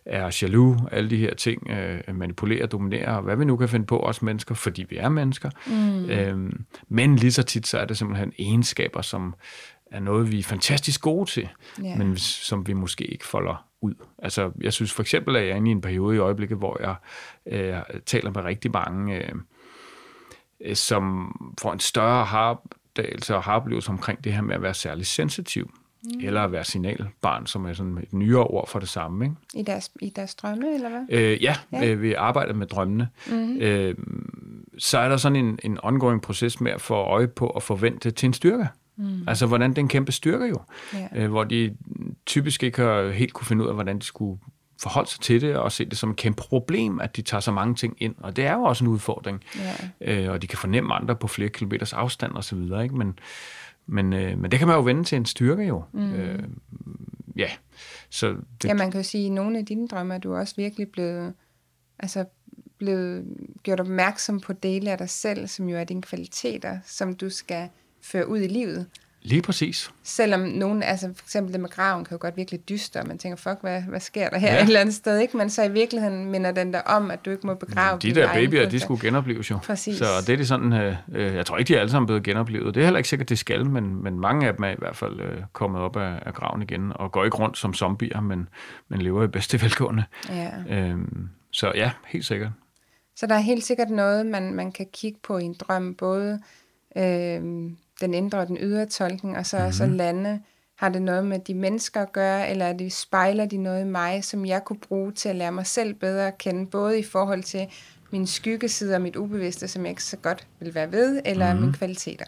er jaloux, alle de her ting, øh, manipulerer, dominerer, hvad vi nu kan finde på os mennesker, fordi vi er mennesker. Mm. Øh, men lige så tit, så er det simpelthen egenskaber, som er noget, vi er fantastisk gode til, yeah. men som vi måske ikke folder ud. Altså, jeg synes for eksempel, at jeg er inde i en periode i øjeblikket, hvor jeg øh, taler med rigtig mange, øh, øh som får en større harpdagelse og haroplevelse omkring det her med at være særlig sensitiv. Mm. Eller at være signalbarn, som er sådan et nyere ord for det samme. Ikke? I, deres, I deres drømme, eller hvad? Øh, ja, ja. Øh, vi arbejder med drømmene. Mm-hmm. Øh, så er der sådan en, en ongoing proces med at få øje på og forvente til en styrke. Mm. Altså, hvordan den kæmpe styrke jo. Ja. Øh, hvor de typisk ikke har helt kunne finde ud af, hvordan de skulle forholde sig til det og se det som et kæmpe problem, at de tager så mange ting ind. Og det er jo også en udfordring. Ja. Øh, og de kan fornemme andre på flere kilometers afstand og så videre. Ikke? Men, men, øh, men det kan man jo vende til en styrke jo. Mm. Øh, ja. Så det, ja, man kan jo sige, at nogle af dine drømme er du også virkelig blevet, altså blevet gjort opmærksom på dele af dig selv, som jo er dine kvaliteter, som du skal føre ud i livet. Lige præcis. Selvom nogen, altså for eksempel det med graven, kan jo godt virkelig dyste, og man tænker, fuck, hvad, hvad sker der her ja. et eller andet sted, ikke? Men så i virkeligheden minder den der om, at du ikke må begrave De der babyer, de skulle genopleves jo. Præcis. Så det er de sådan, øh, øh, jeg tror ikke, de er alle sammen blevet genoplevet. Det er heller ikke sikkert, det skal, men, men mange af dem er i hvert fald øh, kommet op af, af graven igen, og går ikke rundt som zombier, men, men lever i bedste velgående. Ja. Øhm, så ja, helt sikkert. Så der er helt sikkert noget, man, man kan kigge på i en drøm, både øh, den indre og den ydre tolkning, og så, mm-hmm. så lande, har det noget med de mennesker at gøre, eller er det, spejler de noget i mig, som jeg kunne bruge til at lære mig selv bedre at kende, både i forhold til min skyggeside og mit ubevidste, som jeg ikke så godt vil være ved, eller mm-hmm. mine kvaliteter.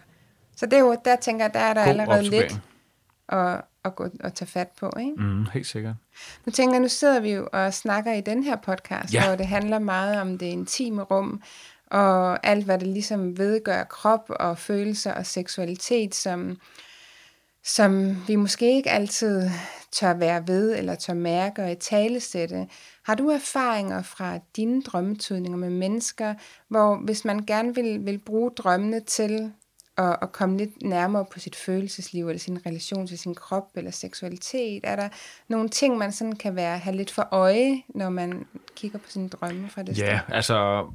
Så det er jo, der tænker jeg, der er der God allerede lidt at, at, gå, at tage fat på. Ikke? Mm, helt sikkert. Nu tænker jeg, nu sidder vi jo og snakker i den her podcast, ja. hvor det handler meget om det intime rum, og alt, hvad det ligesom vedgør krop og følelser og seksualitet, som, som vi måske ikke altid tør være ved eller tør mærke og i talesætte. Har du erfaringer fra dine drømmetydninger med mennesker, hvor hvis man gerne vil, vil bruge drømmene til at, at komme lidt nærmere på sit følelsesliv eller sin relation til sin krop eller seksualitet? Er der nogle ting, man sådan kan være have lidt for øje, når man kigger på sine drømme fra det ja, sted? Ja, altså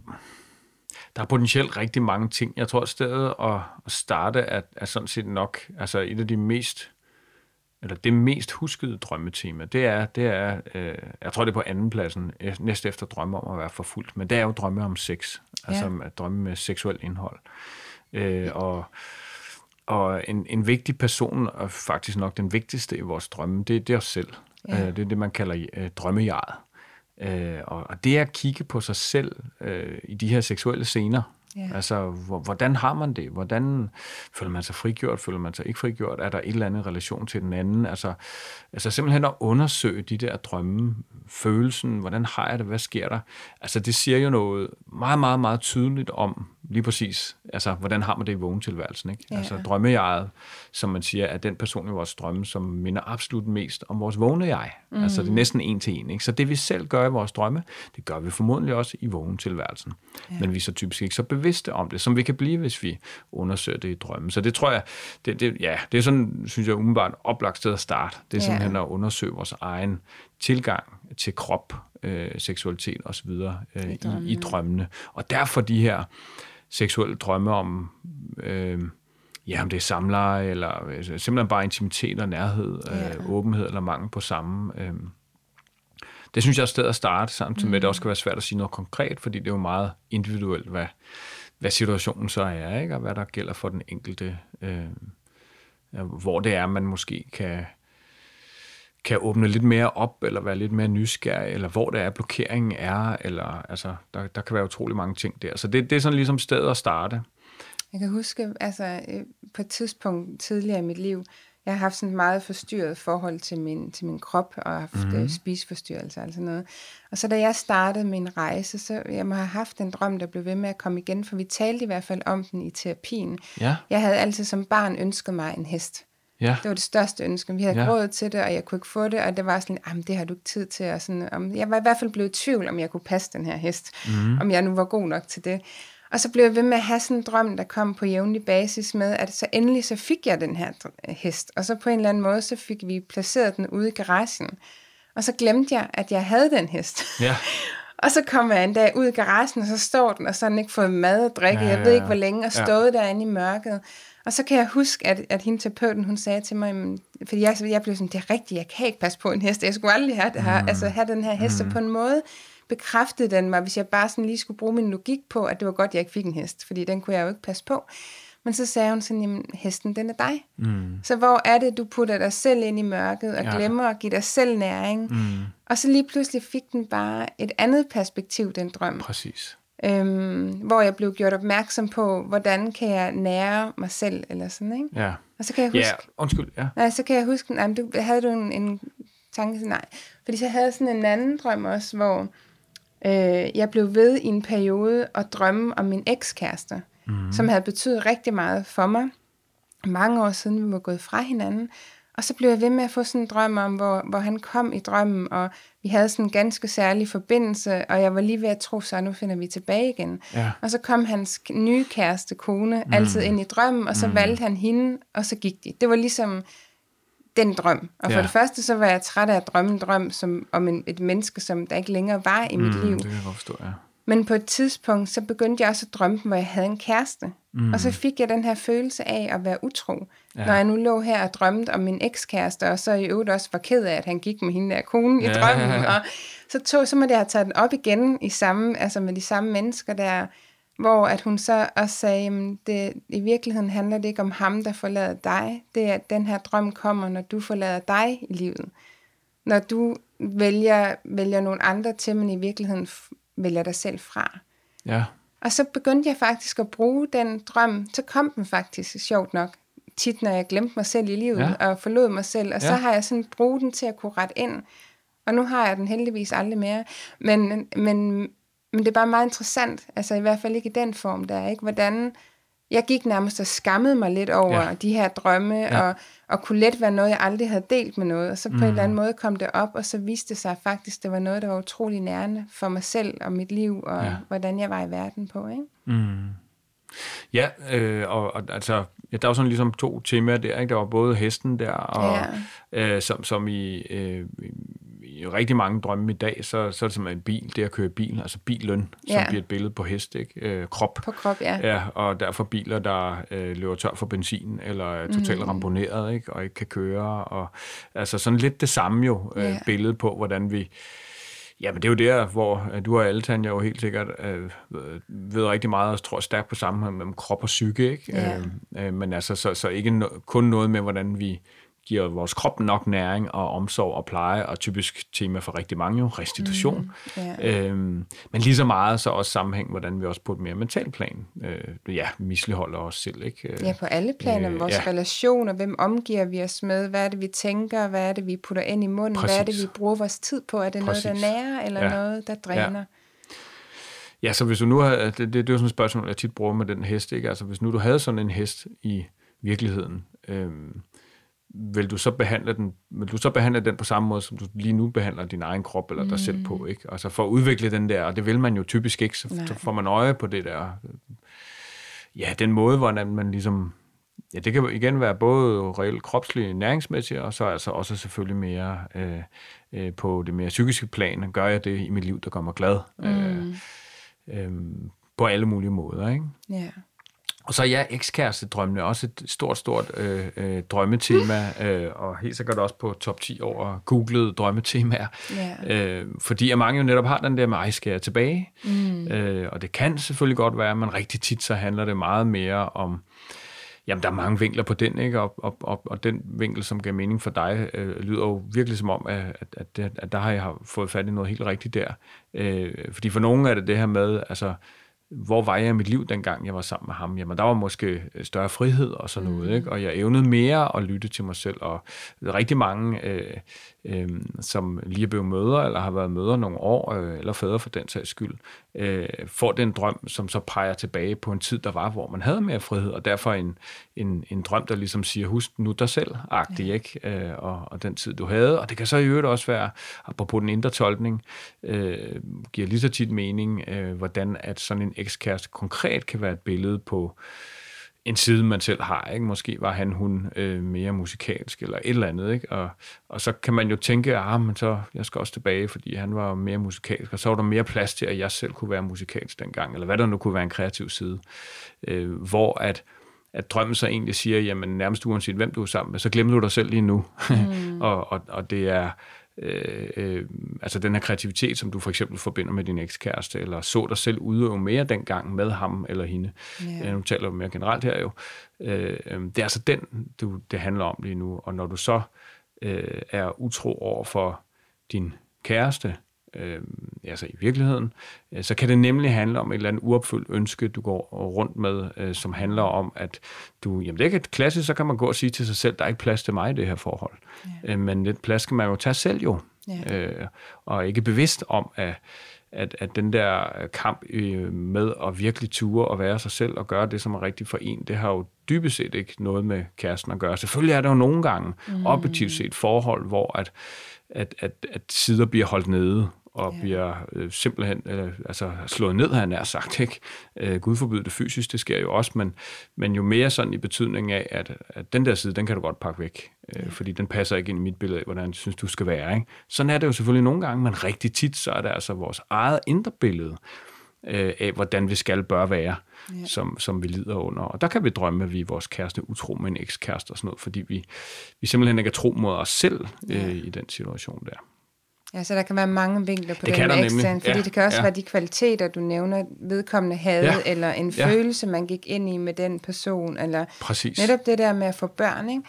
der er potentielt rigtig mange ting. Jeg tror, at stedet at, starte er, er sådan set nok altså et af de mest eller det mest huskede drømmetema, det er, det er øh, jeg tror det er på anden pladsen, øh, næste efter drømme om at være forfulgt, men det er jo drømme om sex, altså ja. at drømme med seksuelt indhold. Øh, og og en, en vigtig person, og faktisk nok den vigtigste i vores drømme, det, det er os selv. Ja. Øh, det er det, man kalder øh, drømmejaret. Øh, og, og det at kigge på sig selv øh, i de her seksuelle scener, Ja. Altså, hvordan har man det? Hvordan føler man sig frigjort? Føler man sig ikke frigjort? Er der et eller andet relation til den anden? Altså, altså simpelthen at undersøge de der drømme, følelsen, hvordan har jeg det? Hvad sker der? Altså, det siger jo noget meget, meget, meget tydeligt om lige præcis, altså, hvordan har man det i vågentilværelsen? Ikke? Ja. Altså, drømmejeget, som man siger, er den person i vores drømme, som minder absolut mest om vores vågne jeg. Mm. Altså, det er næsten en til en. Ikke? Så det, vi selv gør i vores drømme, det gør vi formodentlig også i vågentilværelsen. Ja. Men vi er så typisk ikke så bevidste om det, som vi kan blive, hvis vi undersøger det i drømmen. Så det tror jeg, det, det, ja, det er sådan, synes jeg, umiddelbart oplagt sted at starte. Det er simpelthen ja. at undersøge vores egen tilgang til krop, øh, seksualitet osv. Øh, i, i drømmene. Og derfor de her seksuelle drømme om, øh, ja, om det er samleje, eller øh, simpelthen bare intimitet og nærhed, ja. øh, åbenhed eller mangel på samme. Øh. Det synes jeg er et sted at starte, samtidig mm. med, at det også kan være svært at sige noget konkret, fordi det er jo meget individuelt, hvad, hvad situationen så er, ikke? og hvad der gælder for den enkelte. Øh, hvor det er, man måske kan, kan åbne lidt mere op, eller være lidt mere nysgerrig, eller hvor det er, blokeringen er, eller altså, der, der kan være utrolig mange ting der. Så det, det er sådan ligesom stedet at starte. Jeg kan huske, altså øh, på et tidspunkt tidligere i mit liv, jeg har haft sådan et meget forstyrret forhold til min, til min krop, og haft mm. spiseforstyrrelser og sådan noget. Og så da jeg startede min rejse, så jeg må have haft en drøm, der blev ved med at komme igen, for vi talte i hvert fald om den i terapien. Ja. Jeg havde altid som barn ønsket mig en hest. Ja. Det var det største ønske. Vi havde ja. råd til det, og jeg kunne ikke få det, og det var sådan, at det har du ikke tid til. Og sådan, om, jeg var i hvert fald blevet i tvivl, om jeg kunne passe den her hest, mm. om jeg nu var god nok til det. Og så blev jeg ved med at have sådan en drøm, der kom på jævnlig basis med, at så endelig så fik jeg den her hest. Og så på en eller anden måde, så fik vi placeret den ude i garagen. Og så glemte jeg, at jeg havde den hest. Ja. og så kommer jeg en dag ud i garagen, og så står den, og så har den ikke fået mad og drikke. Ja, ja, ja. Jeg ved ikke, hvor længe, og stået ja. derinde i mørket. Og så kan jeg huske, at, at hende terapeuten, hun sagde til mig, fordi jeg, jeg blev sådan, det er rigtigt, jeg kan ikke passe på en hest. Jeg skulle aldrig have, her, mm. altså, have den her hest. Mm. på en måde bekræftede den mig, hvis jeg bare sådan lige skulle bruge min logik på, at det var godt, jeg ikke fik en hest, fordi den kunne jeg jo ikke passe på. Men så sagde hun sådan, jamen hesten, den er dig. Mm. Så hvor er det, du putter dig selv ind i mørket, og ja. glemmer at give dig selv næring? Mm. Og så lige pludselig fik den bare et andet perspektiv, den drøm. Præcis. Øhm, hvor jeg blev gjort opmærksom på, hvordan kan jeg nære mig selv, eller sådan, ikke? Ja. Og så kan jeg huske... Ja, undskyld, ja. Nej, så kan jeg huske, nej, du, havde du en, en tanke, nej. Fordi så havde jeg sådan en anden drøm også, hvor øh, jeg blev ved i en periode at drømme om min ekskæreste, mm. som havde betydet rigtig meget for mig. Mange år siden, vi var gået fra hinanden. Og så blev jeg ved med at få sådan en drøm om, hvor, hvor han kom i drømmen, og vi havde sådan en ganske særlig forbindelse, og jeg var lige ved at tro, så nu finder vi tilbage igen. Ja. Og så kom hans nye kæreste, kone, mm. altid ind i drømmen, og så mm. valgte han hende, og så gik de. Det var ligesom den drøm. Og for ja. det første, så var jeg træt af at drømme en drøm som, om en, et menneske, som der ikke længere var i mit mm, liv. Det kan jeg forstå, ja. Men på et tidspunkt, så begyndte jeg også at drømme, hvor jeg havde en kæreste. Mm. Og så fik jeg den her følelse af at være utro. Ja. Når jeg nu lå her og drømte om min ekskæreste, og så i øvrigt også var ked af, at han gik med hende der kone ja. i drømmen. Og så, tog, så måtte jeg have taget den op igen i samme, altså med de samme mennesker der. Hvor at hun så også sagde, at det, i virkeligheden handler det ikke om ham, der forlader dig. Det er, at den her drøm kommer, når du forlader dig i livet. Når du vælger, vælger nogle andre til, men i virkeligheden vælger dig selv fra. Ja. Og så begyndte jeg faktisk at bruge den drøm. Så kom den faktisk, sjovt nok, tit når jeg glemte mig selv i livet ja. og forlod mig selv. Og ja. så har jeg sådan brugt den til at kunne rette ind. Og nu har jeg den heldigvis aldrig mere. Men, men men det er bare meget interessant, altså i hvert fald ikke i den form der, ikke? Hvordan jeg gik nærmest og skammede mig lidt over ja. de her drømme, ja. og, og kunne let være noget, jeg aldrig havde delt med noget. Og så på mm. en eller anden måde kom det op, og så viste det sig faktisk, det var noget, der var utrolig nærende for mig selv og mit liv, og ja. hvordan jeg var i verden på. Ikke? Mm. Ja, øh, og, og altså, ja, der var sådan ligesom to temaer der, ikke? Der var både hesten der, og ja. øh, som, som i, øh, i rigtig mange drømme i dag, så, så er det simpelthen en bil, det at køre bil, altså som ja. bliver et billede på hest, ikke? Øh, krop. På krop, ja. Ja, og derfor biler, der øh, løber tør for benzin, eller er totalt mm. ramponeret, ikke? Og ikke kan køre, og altså sådan lidt det samme jo, øh, ja. billede på, hvordan vi Ja, men det er jo der, hvor øh, du og alle, Tanja, jo helt sikkert øh, ved rigtig meget, og tror stærkt på sammenhæng mellem krop og psyke, ikke? Ja. Øh, øh, men altså, så, så ikke no, kun noget med, hvordan vi giver vores krop nok næring og omsorg og pleje, og typisk tema for rigtig mange jo, restitution. Mm, yeah. øhm, men lige så meget så også sammenhæng, hvordan vi også på et mere mentalt plan, øh, ja, misligeholder os selv. Ikke? Ja, på alle planer. Øh, vores ja. relationer, hvem omgiver vi os med, hvad er det, vi tænker, hvad er det, vi putter ind i munden, Præcis. hvad er det, vi bruger vores tid på, er det Præcis. noget, der nærer, eller ja. noget, der dræner? Ja. Ja, så hvis du nu har, det, det, det er jo sådan et spørgsmål, jeg tit bruger med den hest, ikke? Altså hvis nu du havde sådan en hest i virkeligheden, øhm, vil du så behandle den, vil du så behandle den på samme måde, som du lige nu behandler din egen krop eller dig mm. selv på, ikke? Altså for at udvikle den der, og det vil man jo typisk ikke, så, så får man øje på det der, ja, den måde, hvordan man ligesom, ja, det kan igen være både reelt kropslig næringsmæssigt, og så altså også selvfølgelig mere øh, øh, på det mere psykiske plan, gør jeg det i mit liv, der gør mig glad. Mm. Øh, øh, på alle mulige måder, ikke? Ja. Yeah. Og så er ja, ekskæreste-drømmene også et stort, stort øh, øh, drømmetema, øh, og helt sikkert også på top 10 over googlede drømmetemaer. Yeah. Øh, fordi at mange jo netop har den der med, ej, skal jeg tilbage? Mm. Øh, og det kan selvfølgelig godt være, men rigtig tit så handler det meget mere om, jamen der er mange vinkler på den, ikke? Og, og, og, og den vinkel, som giver mening for dig, øh, lyder jo virkelig som om, at, at, at, at der har jeg fået fat i noget helt rigtigt der. Øh, fordi for nogen er det det her med, altså, hvor var jeg i mit liv, dengang jeg var sammen med ham? Jamen, der var måske større frihed og sådan noget, mm. ikke? og jeg evnede mere at lytte til mig selv, og rigtig mange, øh, øh, som lige er blevet mødre, eller har været mødre nogle år, øh, eller fædre for den sags skyld, øh, får den drøm, som så peger tilbage på en tid, der var, hvor man havde mere frihed, og derfor en, en, en drøm, der ligesom siger, husk nu dig selv, agtig, ja. ikke? Øh, og, og den tid, du havde, og det kan så i øvrigt også være, apropos den indre tolkning, øh, giver lige så tit mening, øh, hvordan at sådan en ekskæreste konkret kan være et billede på en side, man selv har. Ikke? Måske var han, hun øh, mere musikalsk eller et eller andet. Ikke? Og, og så kan man jo tænke, at ah, men så, jeg skal også tilbage, fordi han var mere musikalsk. Og så var der mere plads til, at jeg selv kunne være musikalsk dengang, eller hvad der nu kunne være en kreativ side. Øh, hvor at, at drømmen så egentlig siger, jamen nærmest uanset hvem du er sammen med, så glemmer du dig selv lige nu. Mm. og, og, og det er øh, øh, altså den her kreativitet, som du for eksempel forbinder med din ekskæreste, eller så dig selv udøve mere dengang med ham eller hende. Yeah. Øh, nu taler vi mere generelt her jo. Øh, øh, det er altså den, du, det handler om lige nu. Og når du så øh, er utro over for din kæreste, øh, altså i virkeligheden, øh, så kan det nemlig handle om et eller andet uopfyldt ønske, du går rundt med, øh, som handler om, at du, jamen det er ikke et klassisk, så kan man gå og sige til sig selv, der er ikke plads til mig i det her forhold. Ja. Øh, men lidt plads skal man jo tage selv jo, ja. øh, og ikke bevidst om, at at, at den der kamp øh, med at virkelig ture og være sig selv og gøre det, som er rigtigt for en, det har jo dybest set ikke noget med kæresten at gøre. Selvfølgelig er der jo nogle gange mm. objektivt set forhold, hvor at, at, at, at sider bliver holdt nede, og ja. bliver øh, simpelthen øh, altså slået ned, jeg nær sagt. Ikke? Øh, Gud forbyde det fysisk, det sker jo også, men, men jo mere sådan i betydning af, at, at den der side, den kan du godt pakke væk, øh, ja. fordi den passer ikke ind i mit billede af, hvordan jeg synes, du skal være. Ikke? Sådan er det jo selvfølgelig nogle gange, men rigtig tit, så er det altså vores eget indre billede øh, af, hvordan vi skal bør være, ja. som, som vi lider under. Og der kan vi drømme, at vi er vores kæreste utro med en ekskæreste og sådan noget, fordi vi, vi simpelthen ikke er tro mod os selv øh, ja. i den situation der. Ja, så der kan være mange vinkler på det den ekstern, fordi ja, det kan også ja. være de kvaliteter, du nævner, vedkommende havde, ja. eller en ja. følelse, man gik ind i med den person, eller Præcis. netop det der med at få børn, ikke?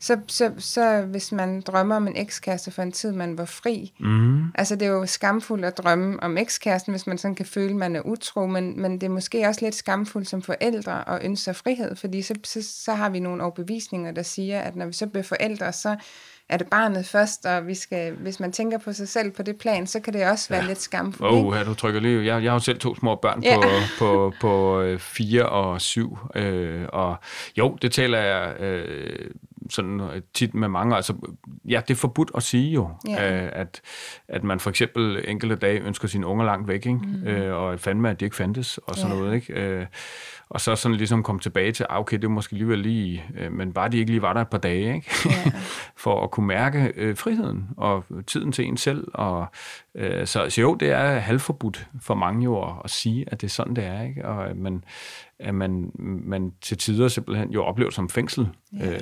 Så, så, så hvis man drømmer om en ekskæreste for en tid, man var fri, mm. altså det er jo skamfuldt at drømme om ekskæresten, hvis man sådan kan føle, at man er utro, men, men det er måske også lidt skamfuldt som forældre at ønske sig frihed, fordi så, så, så har vi nogle overbevisninger, der siger, at når vi så bliver forældre, så er det barnet først, og vi skal, hvis man tænker på sig selv på det plan, så kan det også være ja. lidt skamfuldt. Åh, oh, ja, du trykker lige. Jeg, jeg har jo selv to små børn ja. på, på, på øh, fire og syv, øh, og jo, det taler jeg øh, sådan øh, tit med mange. Altså, ja, det er forbudt at sige jo, ja. øh, at, at man for eksempel enkelte dage ønsker sine unger langt væk, ikke? Mm. Øh, og fandme, at de ikke fandtes, og sådan ja. noget, ikke? Øh, og så sådan ligesom komme tilbage til, ah, okay, det er måske alligevel lige, øh, men bare de ikke lige var der et par dage, ikke? Ja. for at kunne mærke øh, friheden og tiden til en selv. Og, øh, så, så jo, det er halvforbudt for mange jo at, at sige, at det er sådan, det er, ikke? Og at man, at man, man til tider simpelthen jo oplever som fængsel. Ja. Øh,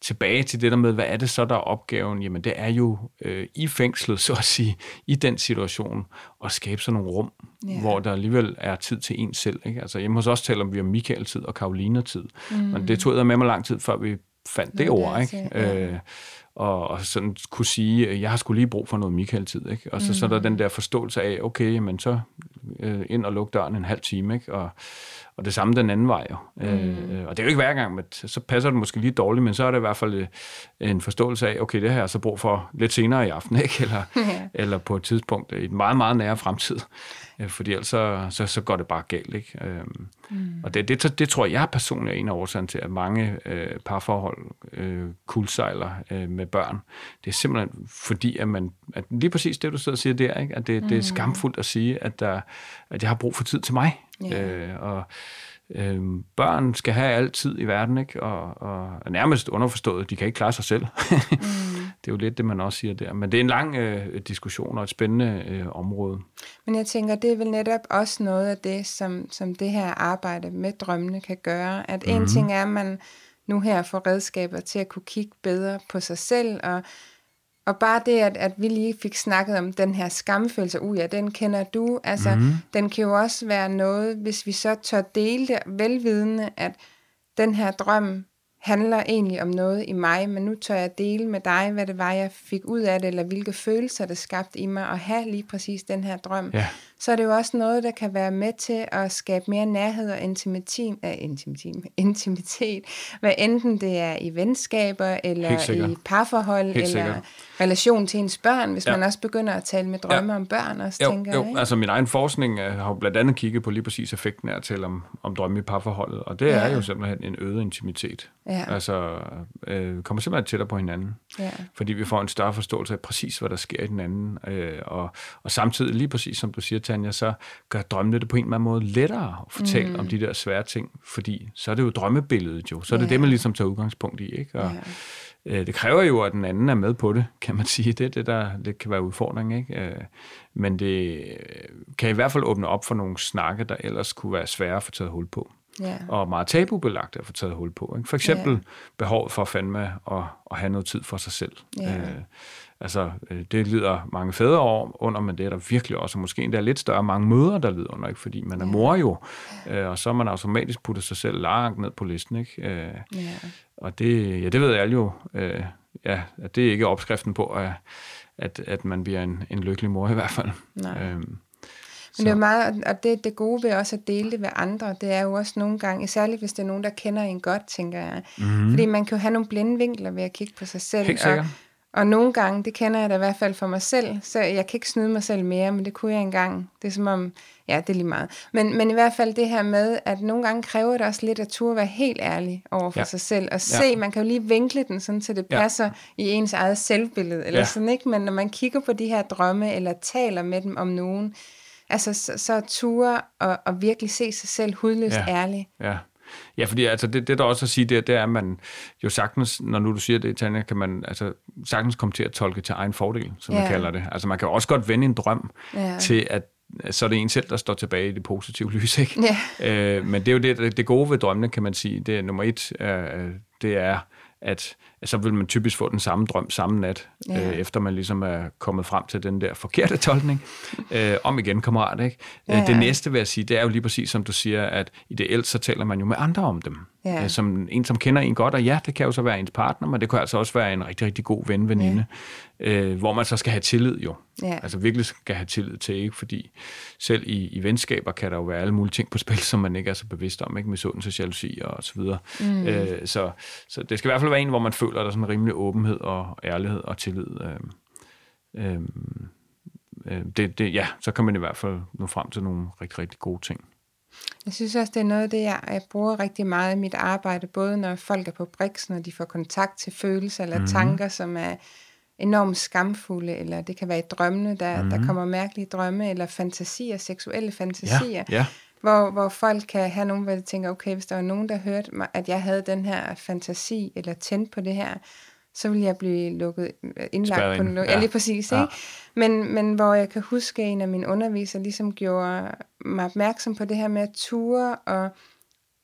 tilbage til det der med, hvad er det så, der er opgaven? Jamen, det er jo øh, i fængslet, så at sige, i den situation, at skabe sådan nogle rum, yeah. hvor der alligevel er tid til en selv. Ikke? Altså hjemme hos os taler vi om Michael-tid og Karolina-tid. Mm. Men det tog jeg med mig lang tid, før vi opfandt det ord, ikke? Ja. Øh, og, og sådan kunne sige, jeg har skulle lige brug for noget Michael-tid, ikke? Og så, mm. så er der den der forståelse af, okay, men så øh, ind og lukke døren en halv time, ikke? Og, og det samme den anden vej jo. Mm. Øh, og det er jo ikke hver gang, men så passer det måske lige dårligt, men så er det i hvert fald øh, en forståelse af, okay, det her er så brug for lidt senere i aften, ikke? Eller, eller på et tidspunkt i et meget, meget nære fremtid. Øh, fordi ellers så, så, så går det bare galt, ikke? Øh, mm. Og det, det, det tror jeg personligt er en af årsagen til, at mange øh, parforhold øh, kuldsejler øh, med børn. Det er simpelthen fordi, at man, at lige præcis det, du sidder og siger der, ikke? at det, mm. det er mm. skamfuldt at sige, at, der, at jeg har brug for tid til mig. Yeah. Øh, og øh, børn skal have alt tid i verden, ikke? Og, og nærmest underforstået, de kan ikke klare sig selv. mm. Det er jo lidt det, man også siger der. Men det er en lang øh, diskussion og et spændende øh, område. Men jeg tænker, det er vel netop også noget af det, som, som det her arbejde med drømmene kan gøre. At en mm. ting er, at man nu her får redskaber til at kunne kigge bedre på sig selv og og bare det, at, at vi lige fik snakket om den her skamfølelse, uh ja, den kender du, altså, mm. den kan jo også være noget, hvis vi så tør dele det velvidende, at den her drøm handler egentlig om noget i mig, men nu tør jeg dele med dig, hvad det var, jeg fik ud af det, eller hvilke følelser det skabte i mig, at have lige præcis den her drøm. Ja. Så er det jo også noget, der kan være med til at skabe mere nærhed og intimitet, uh, intimitet, intimitet hvad enten det er i venskaber, eller i parforhold, Helt eller sikkert. Relation til ens børn, hvis ja. man også begynder at tale med drømme ja. om børn, også, jo, tænker jo. jeg. Ikke? altså min egen forskning uh, har jo blandt andet kigget på lige præcis effekten af at tale om, om drømme i parforholdet, og det ja. er jo simpelthen en øget intimitet. Ja. Altså, øh, kommer simpelthen tættere på hinanden. Ja. Fordi vi får en større forståelse af præcis, hvad der sker i den anden. Øh, og, og samtidig, lige præcis som du siger, Tanja, så gør drømmene det på en eller anden måde lettere at fortælle mm. om de der svære ting. Fordi så er det jo drømmebilledet jo. Så er det ja. det, man ligesom tager udgangspunkt i. Ikke? Og, ja. Øh, det kræver jo, at den anden er med på det, kan man sige. Det er det, der det kan være udfordring. Ikke? Øh, men det kan i hvert fald åbne op for nogle snakke, der ellers kunne være svære at få taget hul på ja. og meget tabubelagt at få taget hul på. Ikke? For eksempel ja. behovet for at fandme at, at have noget tid for sig selv. Ja. Øh, altså, øh, det lider mange fædre over under, men det er der virkelig også, og måske endda lidt større mange mødre, der lider under, ikke? fordi man er ja. mor jo, øh, og så er man automatisk puttet sig selv langt ned på listen. Ikke? Øh. Og det, ja, det ved alle jo, øh, ja, at det er ikke opskriften på, at, at, at man bliver en, en lykkelig mor i hvert fald. Nej. Øh, men det er meget, og det, det gode ved også at dele det med andre, det er jo også nogle gange, særligt hvis det er nogen, der kender en godt, tænker jeg. Mm-hmm. Fordi man kan jo have nogle blinde vinkler ved at kigge på sig selv. Helt og, og nogle gange, det kender jeg da i hvert fald for mig selv, så jeg kan ikke snyde mig selv mere, men det kunne jeg engang. Det er som om, ja, det er lige meget. Men, men i hvert fald det her med, at nogle gange kræver det også lidt at turde være helt ærlig over for ja. sig selv, og se, ja. man kan jo lige vinkle den, sådan, så det passer ja. i ens eget selvbillede, eller ja. sådan, ikke? Men når man kigger på de her drømme, eller taler med dem om nogen, Altså, så, så ture og, og virkelig se sig selv hudløst ja. ærlig. Ja. Ja, fordi altså det, det der også at sige, det, det er, at man jo sagtens, når nu du siger det, Tanja, kan man altså sagtens komme til at tolke til egen fordel, som ja. man kalder det. Altså man kan også godt vende en drøm ja. til, at så er det en selv, der står tilbage i det positive lys, ikke? Ja. Øh, men det er jo det, det gode ved drømmene, kan man sige. Det er nummer et, øh, det er, at så vil man typisk få den samme drøm samme nat, ja. øh, efter man ligesom er kommet frem til den der forkerte tolkning. øh, om igen, kammerat. Ikke? Ja, ja. Det næste vil jeg sige, det er jo lige præcis som du siger, at ideelt så taler man jo med andre om dem. Ja. Øh, som en, som kender en godt, og ja, det kan jo så være ens partner, men det kan altså også være en rigtig, rigtig god ven, veninde, ja. øh, hvor man så skal have tillid jo. Ja. Altså virkelig skal have tillid til, ikke? Fordi selv i, i venskaber kan der jo være alle mulige ting på spil, som man ikke er så bevidst om, ikke? Med sundheds jalousi og så videre. Mm. Øh, så, så det skal i hvert fald være en, hvor man føler, at der er sådan en rimelig åbenhed og ærlighed og tillid. Øh, øh, det, det, ja, så kan man i hvert fald nå frem til nogle rigtig, rigtig gode ting. Jeg synes også, det er noget af det, jeg, jeg bruger rigtig meget i mit arbejde, både når folk er på briksen, og de får kontakt til følelser eller mm. tanker, som er enormt skamfulde, eller det kan være i drømmene, der, mm. der kommer mærkelige drømme, eller fantasier, seksuelle fantasier, ja, ja. Hvor, hvor folk kan have nogen, hvor de tænker, okay, hvis der var nogen, der hørte mig, at jeg havde den her fantasi, eller tændt på det her, så ville jeg blive lukket, indlagt Spærring. på den ja. ja, lige præcis, ja. ikke? Men, men hvor jeg kan huske, at en af mine undervisere ligesom gjorde mig opmærksom på det her med at ture og,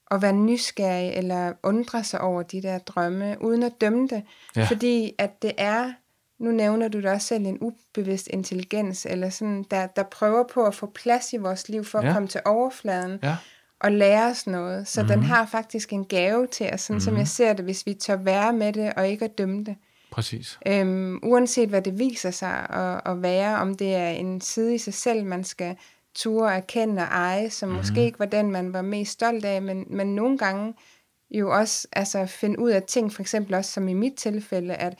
og være nysgerrig eller undre sig over de der drømme, uden at dømme det. Ja. Fordi at det er, nu nævner du da også selv en ubevidst intelligens, eller sådan, der, der prøver på at få plads i vores liv for ja. at komme til overfladen. Ja. at lære os noget. Så mm. den har faktisk en gave til os, sådan mm. som jeg ser det, hvis vi tør være med det, og ikke at dømme det. Præcis. Øhm, uanset hvad det viser sig at, at være, om det er en side i sig selv, man skal ture erkende og eje, som mm. måske ikke var den, man var mest stolt af, men, men nogle gange jo også altså, finde ud af ting, for eksempel også som i mit tilfælde, at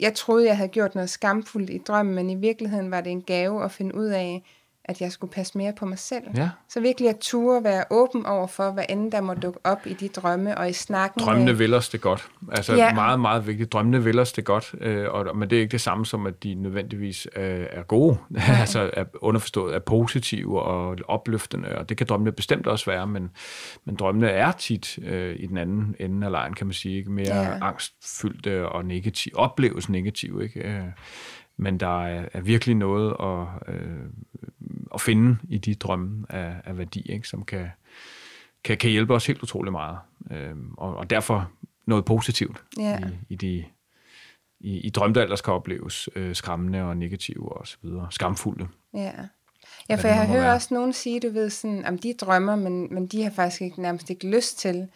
jeg troede, jeg havde gjort noget skamfuldt i drømmen, men i virkeligheden var det en gave at finde ud af, at jeg skulle passe mere på mig selv. Ja. Så virkelig at ture være åben over for, hvad end der må dukke op i de drømme og i snakken. Drømmene med... vil os det godt. Altså ja. meget, meget vigtigt. Drømmene vil os det godt, øh, og, men det er ikke det samme som, at de nødvendigvis øh, er gode. Altså er underforstået er positive og opløftende, og det kan drømmene bestemt også være, men, men drømmene er tit øh, i den anden ende af lejen, kan man sige. Ikke? Mere ja. angstfyldte og negativ, opleves negativ. Ikke? Øh, men der er, er virkelig noget at, øh, at finde i de drømme af, af værdi, ikke, som kan, kan, kan hjælpe os helt utrolig meget. Øh, og, og derfor noget positivt ja. i, i de i, i drømte der skal opleves øh, skræmmende og negative og så videre, skamfulde. Ja. Ja, for jeg har hørt også nogen sige, du ved, sådan, om de drømmer, men, men de har faktisk ikke, nærmest ikke lyst til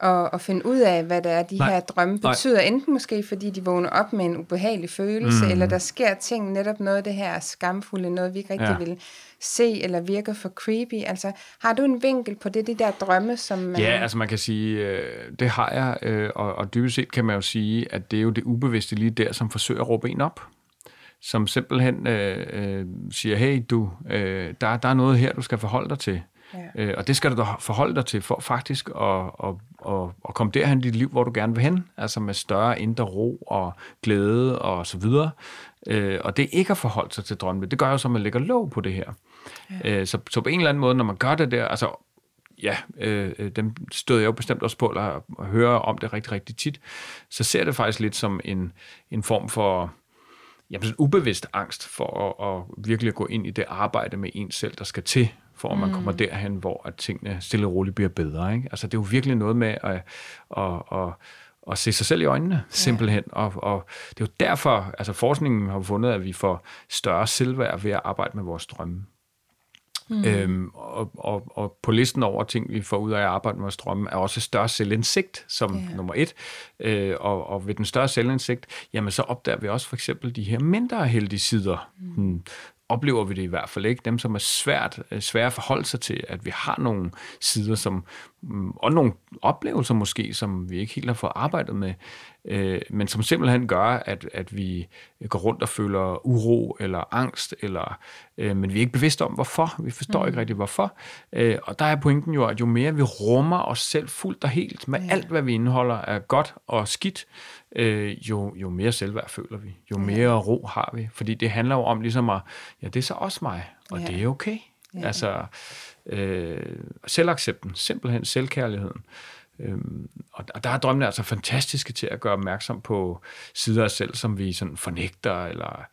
at, at finde ud af, hvad det er, de Nej. her drømme betyder. Nej. Enten måske, fordi de vågner op med en ubehagelig følelse, mm. eller der sker ting, netop noget af det her skamfulde, noget vi ikke rigtig ja. vil se, eller virker for creepy. Altså, har du en vinkel på det, de der drømme, som... Man... Ja, altså man kan sige, øh, det har jeg, øh, og, og dybest set kan man jo sige, at det er jo det ubevidste lige der, som forsøger at råbe en op som simpelthen øh, øh, siger, hey du, øh, der, der er noget her, du skal forholde dig til. Ja. Øh, og det skal du da forholde dig til for faktisk at, at, at, at komme derhen i dit liv, hvor du gerne vil hen. Altså med større indre ro og glæde og så videre. Øh, og det er ikke at forholde sig til drømme. Det gør jo så, at man lægger låg på det her. Ja. Øh, så, så på en eller anden måde, når man gør det der, altså ja, øh, øh dem støder jeg jo bestemt også på, eller hører om det rigtig, rigtig tit, så ser det faktisk lidt som en, en form for jamen, sådan ubevidst angst for at, at virkelig gå ind i det arbejde med en selv, der skal til for at man kommer mm. derhen, hvor at tingene stille og roligt bliver bedre. Ikke? Altså, det er jo virkelig noget med at, at, at, at se sig selv i øjnene, simpelthen. Ja. Og, og det er jo derfor, altså forskningen har fundet, at vi får større selvværd ved at arbejde med vores drømme. Mm. Øhm, og, og, og på listen over ting, vi får ud af at arbejde med vores drømme, er også større selvindsigt som yeah. nummer et. Øh, og, og ved den større selvindsigt, jamen så opdager vi også for eksempel de her mindre heldige sider. Mm. Oplever vi det i hvert fald ikke. Dem, som er svært, øh, svære at forholde sig til, at vi har nogle sider, som, mm, og nogle oplevelser måske, som vi ikke helt har fået arbejdet med, øh, men som simpelthen gør, at, at vi går rundt og føler uro eller angst, eller, øh, men vi er ikke bevidste om, hvorfor. Vi forstår mm. ikke rigtig, hvorfor. Øh, og der er pointen jo, at jo mere vi rummer os selv fuldt og helt med ja. alt, hvad vi indeholder af godt og skidt, øh, jo, jo mere selvværd føler vi, jo mere ja. ro har vi. Fordi det handler jo om ligesom at, ja, det er så også mig, og ja. det er okay. Ja. Altså, øh, selvaccepten, simpelthen selvkærligheden. Øhm, og der er drømmene altså fantastiske til at gøre opmærksom på sider af os selv, som vi sådan fornægter eller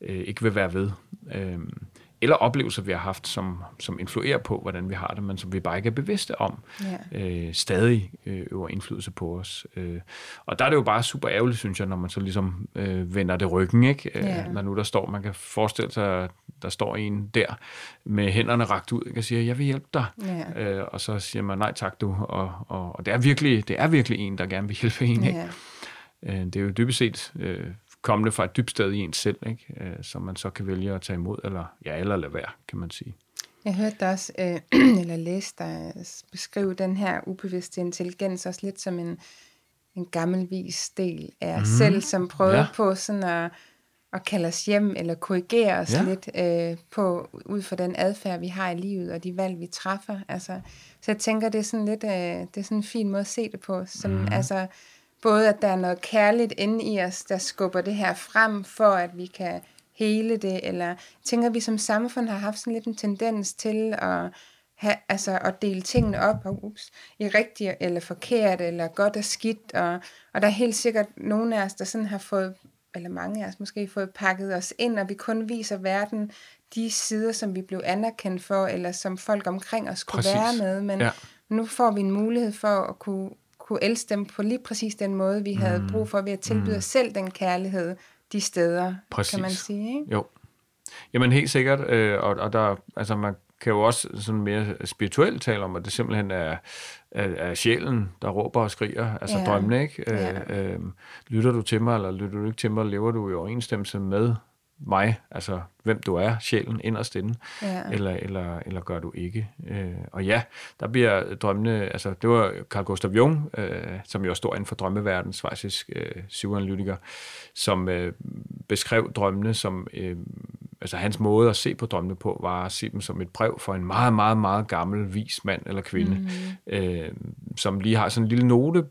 øh, ikke vil være ved. Øhm, eller oplevelser, vi har haft, som, som influerer på, hvordan vi har det, men som vi bare ikke er bevidste om, ja. øh, stadig øh, øver indflydelse på os. Øh, og der er det jo bare super ærgerligt, synes jeg, når man så ligesom øh, vender det ryggen, ikke? Øh, ja. når nu der står, man kan forestille sig, der står en der med hænderne rakt ud, og siger, jeg vil hjælpe dig. Ja. Øh, og så siger man, nej tak du, og, og, og det, er virkelig, det er virkelig en, der gerne vil hjælpe en. Ikke? Ja. Øh, det er jo dybest set øh, kommende fra et dybt sted i en selv, ikke? Øh, som man så kan vælge at tage imod, eller, ja, eller lade være, kan man sige. Jeg hørte dig også, øh, eller læste dig beskrive den her ubevidste intelligens også lidt som en, en gammelvis del af mm. selv, som prøver ja. på sådan at, at kalde os hjem, eller korrigere os ja. lidt øh, på, ud fra den adfærd, vi har i livet, og de valg, vi træffer. Altså, så jeg tænker, det er sådan lidt, øh, det er sådan en fin måde at se det på, som mm. altså både at der er noget kærligt inde i os, der skubber det her frem, for at vi kan hele det, eller tænker, vi som samfund har haft sådan lidt en tendens til at, have, altså at dele tingene op og, ups, i rigtigt eller forkert, eller godt og skidt, og, og der er helt sikkert nogle af os, der sådan har fået, eller mange af os måske, fået pakket os ind, og vi kun viser verden de sider, som vi blev anerkendt for, eller som folk omkring os kunne Præcis. være med, men ja. nu får vi en mulighed for at kunne kunne elske dem på lige præcis den måde, vi havde mm. brug for ved at tilbyde mm. os selv den kærlighed de steder, præcis. kan man sige. Ikke? Jo. Jamen helt sikkert, øh, og, og der, altså man kan jo også sådan mere spirituelt tale om, at det simpelthen er, er, er sjælen, der råber og skriger, altså ja. drømmene, ikke? Ja. Øh, øh, lytter du til mig, eller lytter du ikke til mig, lever du i overensstemmelse med mig, altså hvem du er, sjælen inderst inde, ja. eller, eller, eller gør du ikke. Øh, og ja, der bliver drømmene, altså det var Carl Gustav Jung, øh, som jo står inden for drømmeverdens svejsisk øh, psykoanalytiker, som øh, beskrev drømmene som, øh, altså hans måde at se på drømmene på, var at se dem som et brev for en meget, meget, meget gammel, vis mand eller kvinde, mm. øh, som lige har sådan en lille note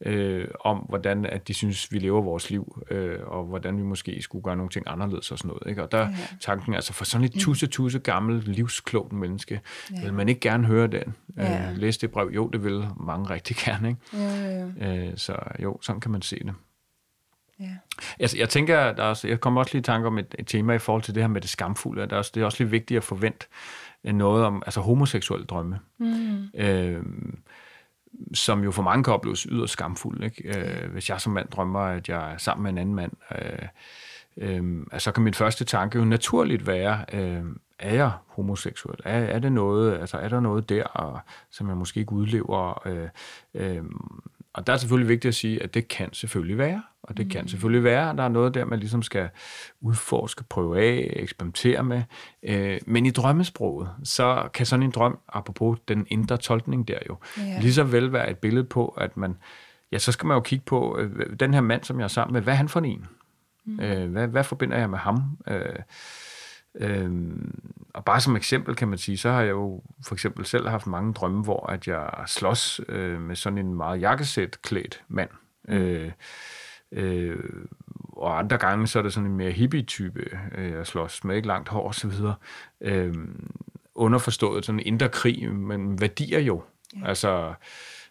øh, om, hvordan at de synes, vi lever vores liv, øh, og hvordan vi måske skulle gøre nogle ting anderledes og sådan noget. Ikke? Og der ja. tanken altså, for sådan et tusse-tusse gammelt, livsklogt menneske, ja. vil man ikke gerne høre den. Ja. Øh, læse det brev, jo, det vil mange rigtig gerne. Ikke? Ja, ja, ja. Øh, så jo, sådan kan man se det. Ja. Jeg, jeg tænker, der er også, jeg kommer også lige i tanke om et, et tema i forhold til det her med det skamfulde. Der er også, det er også lidt vigtigt at forvente noget om altså homoseksuelle drømme. Mm. Øh, som jo for mange kan opleves yderst skamfuld. Ikke? Øh, hvis jeg som mand drømmer, at jeg er sammen med en anden mand, øh, øh, så kan min første tanke jo naturligt være, øh, er jeg homoseksuel? Er, er, det noget, altså er der noget der, og, som jeg måske ikke udlever? Øh, øh, og der er selvfølgelig vigtigt at sige, at det kan selvfølgelig være, og det mm. kan selvfølgelig være, at der er noget der, man ligesom skal udforske, prøve af, eksperimentere med. Øh, men i drømmesproget, så kan sådan en drøm, apropos den indre tolkning der jo, ja. lige så vel være et billede på, at man, ja, så skal man jo kigge på, øh, den her mand, som jeg er sammen med, hvad er han for en? Mm. Øh, hvad, hvad forbinder jeg med ham? Øh, Øhm, og bare som eksempel kan man sige, så har jeg jo for eksempel selv haft mange drømme, hvor at jeg slås øh, med sådan en meget jakkesæt klædt mand. Mm. Øh, øh, og andre gange, så er det sådan en mere hippie-type, øh, jeg slås med, ikke langt hår osv. Øh, underforstået sådan en indre krig, men værdier jo. Ja. Altså,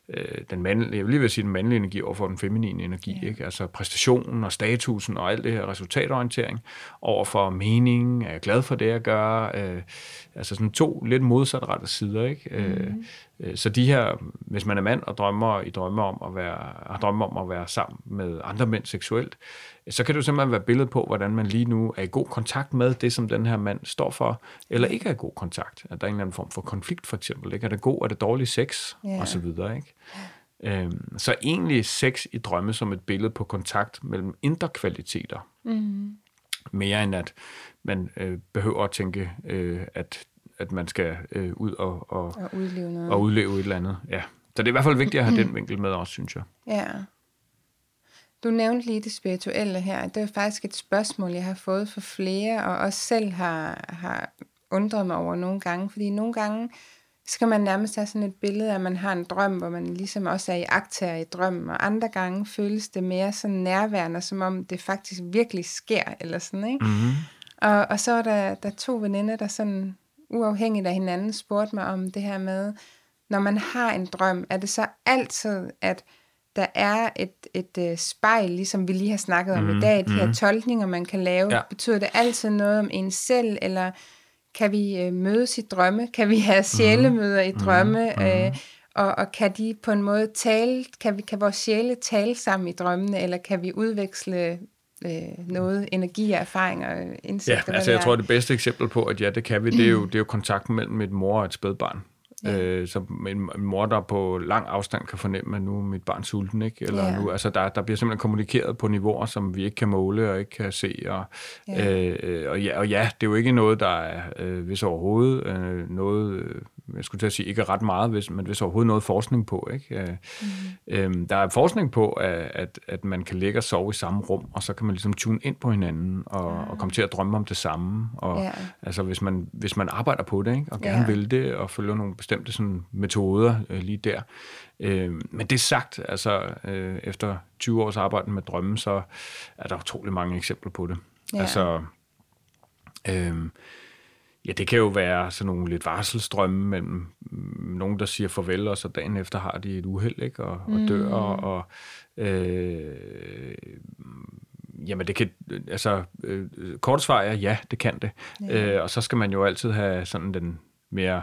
øh, den mandlige, jeg vil lige vil sige den mandlige energi over for den feminine energi, ja. ikke? altså præstationen og statusen og alt det her resultatorientering over for mening, er jeg glad for det, jeg gør, øh, altså sådan to lidt modsatrettede sider, ikke? Mm. Øh, mhm. Øh, så de her, hvis man er mand og drømmer i drømme om at være, har drømme om at være sammen med andre mænd seksuelt, så kan det jo simpelthen være billedet på, hvordan man lige nu er i god kontakt med det, som den her mand står for, eller ikke er i god kontakt. At der er en eller anden form for konflikt, for eksempel. Ikke? Er det god, er det dårlig sex, yeah. og så videre. Ikke? Øhm, så egentlig sex i drømme som et billede på kontakt mellem indre kvaliteter. Mm. Mere end at man øh, behøver at tænke, øh, at at man skal øh, ud og, og, og, udleve noget. og udleve et eller andet. Ja. Så det er i hvert fald vigtigt at have den vinkel med også, synes jeg. Ja. Du nævnte lige det spirituelle her. Det er faktisk et spørgsmål, jeg har fået for flere, og også selv har, har undret mig over nogle gange. Fordi nogle gange skal man nærmest have sådan et billede af, at man har en drøm, hvor man ligesom også er i akter i drømmen, og andre gange føles det mere sådan nærværende, som om det faktisk virkelig sker, eller sådan, ikke? Mm-hmm. Og, og så er der, der to veninder, der sådan uafhængigt af hinanden spurgte mig om det her med, når man har en drøm, er det så altid, at der er et, et uh, spejl, ligesom vi lige har snakket om mm, i dag, de mm. her mhm. tolkninger, man kan lave. Ja. Betyder det altid noget om en selv, eller kan vi uh, mødes i drømme? Kan vi have sjælemøder i mhm. drømme? Mm, mm. Uh, og, og kan de på en måde tale, kan, vi, kan vores sjæle tale sammen i drømmene, eller kan vi udveksle øh, noget energi og erfaring og indsigt? Ja, altså jeg tror, det bedste eksempel på, at ja, det kan vi, det er jo, det er jo kontakten mellem et mor og et spædbarn. Ja. Øh, så en, en mor, der på lang afstand kan fornemme, at nu er mit barn sulten, ikke? Eller ja. nu, altså der, der bliver simpelthen kommunikeret på niveauer, som vi ikke kan måle og ikke kan se. Og ja, øh, og ja, og ja det er jo ikke noget, der er, øh, hvis overhovedet, øh, noget, øh, jeg skulle til at sige, ikke ret meget, hvis, men hvis overhovedet noget forskning på. Ikke? Mm. øh, der er forskning på, at, at, at man kan ligge og sove i samme rum, og så kan man ligesom tune ind på hinanden, og, ja. og komme til at drømme om det samme. Og, ja. Altså hvis man, hvis man arbejder på det, ikke? og gerne ja. vil det, og følger nogle bestemte sådan, metoder øh, lige der. Øh, men det sagt, altså øh, efter 20 års arbejde med drømme, så er der utrolig mange eksempler på det. Ja. Altså... Øh, Ja, det kan jo være sådan nogle lidt varselstrømme mellem nogen, der siger farvel, og så dagen efter har de et uheld, ikke? Og, og mm. dør, og, og øh, jamen det kan, altså øh, kort svar er ja, det kan det. Ja. Øh, og så skal man jo altid have sådan den mere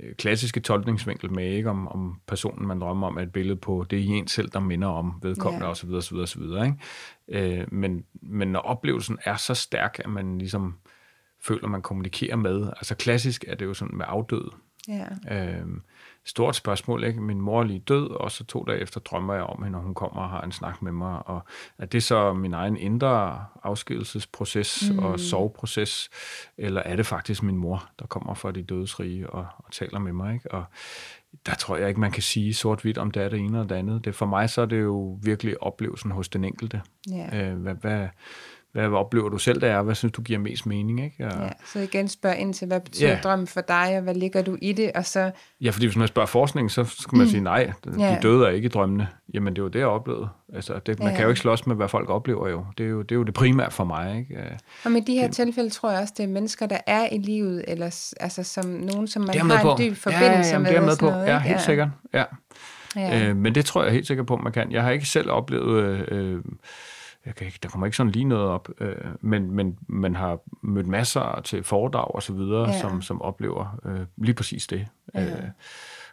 øh, klassiske tolkningsvinkel med, ikke? Om, om personen, man drømmer om, er et billede på, det er en selv, der minder om vedkommende, ja. osv., osv., osv., ikke? Øh, men, men når oplevelsen er så stærk, at man ligesom føler, man kommunikerer med. Altså klassisk er det jo sådan med afdøde. Ja. Øhm, stort spørgsmål, ikke? Min mor er lige død, og så to dage efter drømmer jeg om hende, når hun kommer og har en snak med mig. Og er det så min egen indre afskedelsesproces mm. og soveproces, eller er det faktisk min mor, der kommer fra de dødes rige og, og taler med mig? Ikke? Og der tror jeg ikke, man kan sige sort-hvidt, om det er det ene eller det andet. Det, for mig så er det jo virkelig oplevelsen hos den enkelte. Ja. Øh, hvad, hvad, hvad oplever du selv, der er? Hvad synes du giver mest mening? Ikke? Og, ja. Så igen spørg ind til, hvad betyder Ja. ja. drømmen for dig, og hvad ligger du i det? Og så, Ja, fordi hvis man spørger forskning, så skal man sige, nej, de Ja. døde er ikke i drømmene. Jamen, det er jo det, jeg oplevede. Altså, det, man Ja. kan jo ikke slås med, hvad folk oplever jo. Det er jo det, er jo det primære for mig. Ikke? Og med de her tilfælde tror jeg også, det er mennesker, der er i livet, eller altså som nogen, som man Det har på. en dyb ja, forbindelse ja, med. det er med på. noget, ja, helt sikkert. Ja. Ja. Øh, men det tror jeg helt sikkert på, man kan. Jeg har ikke selv oplevet... Øh, øh, jeg kan ikke, der kommer ikke sådan lige noget op, øh, men, men man har mødt masser til foredrag og så videre, Ja. som, som oplever øh, lige præcis det. Ja. Øh,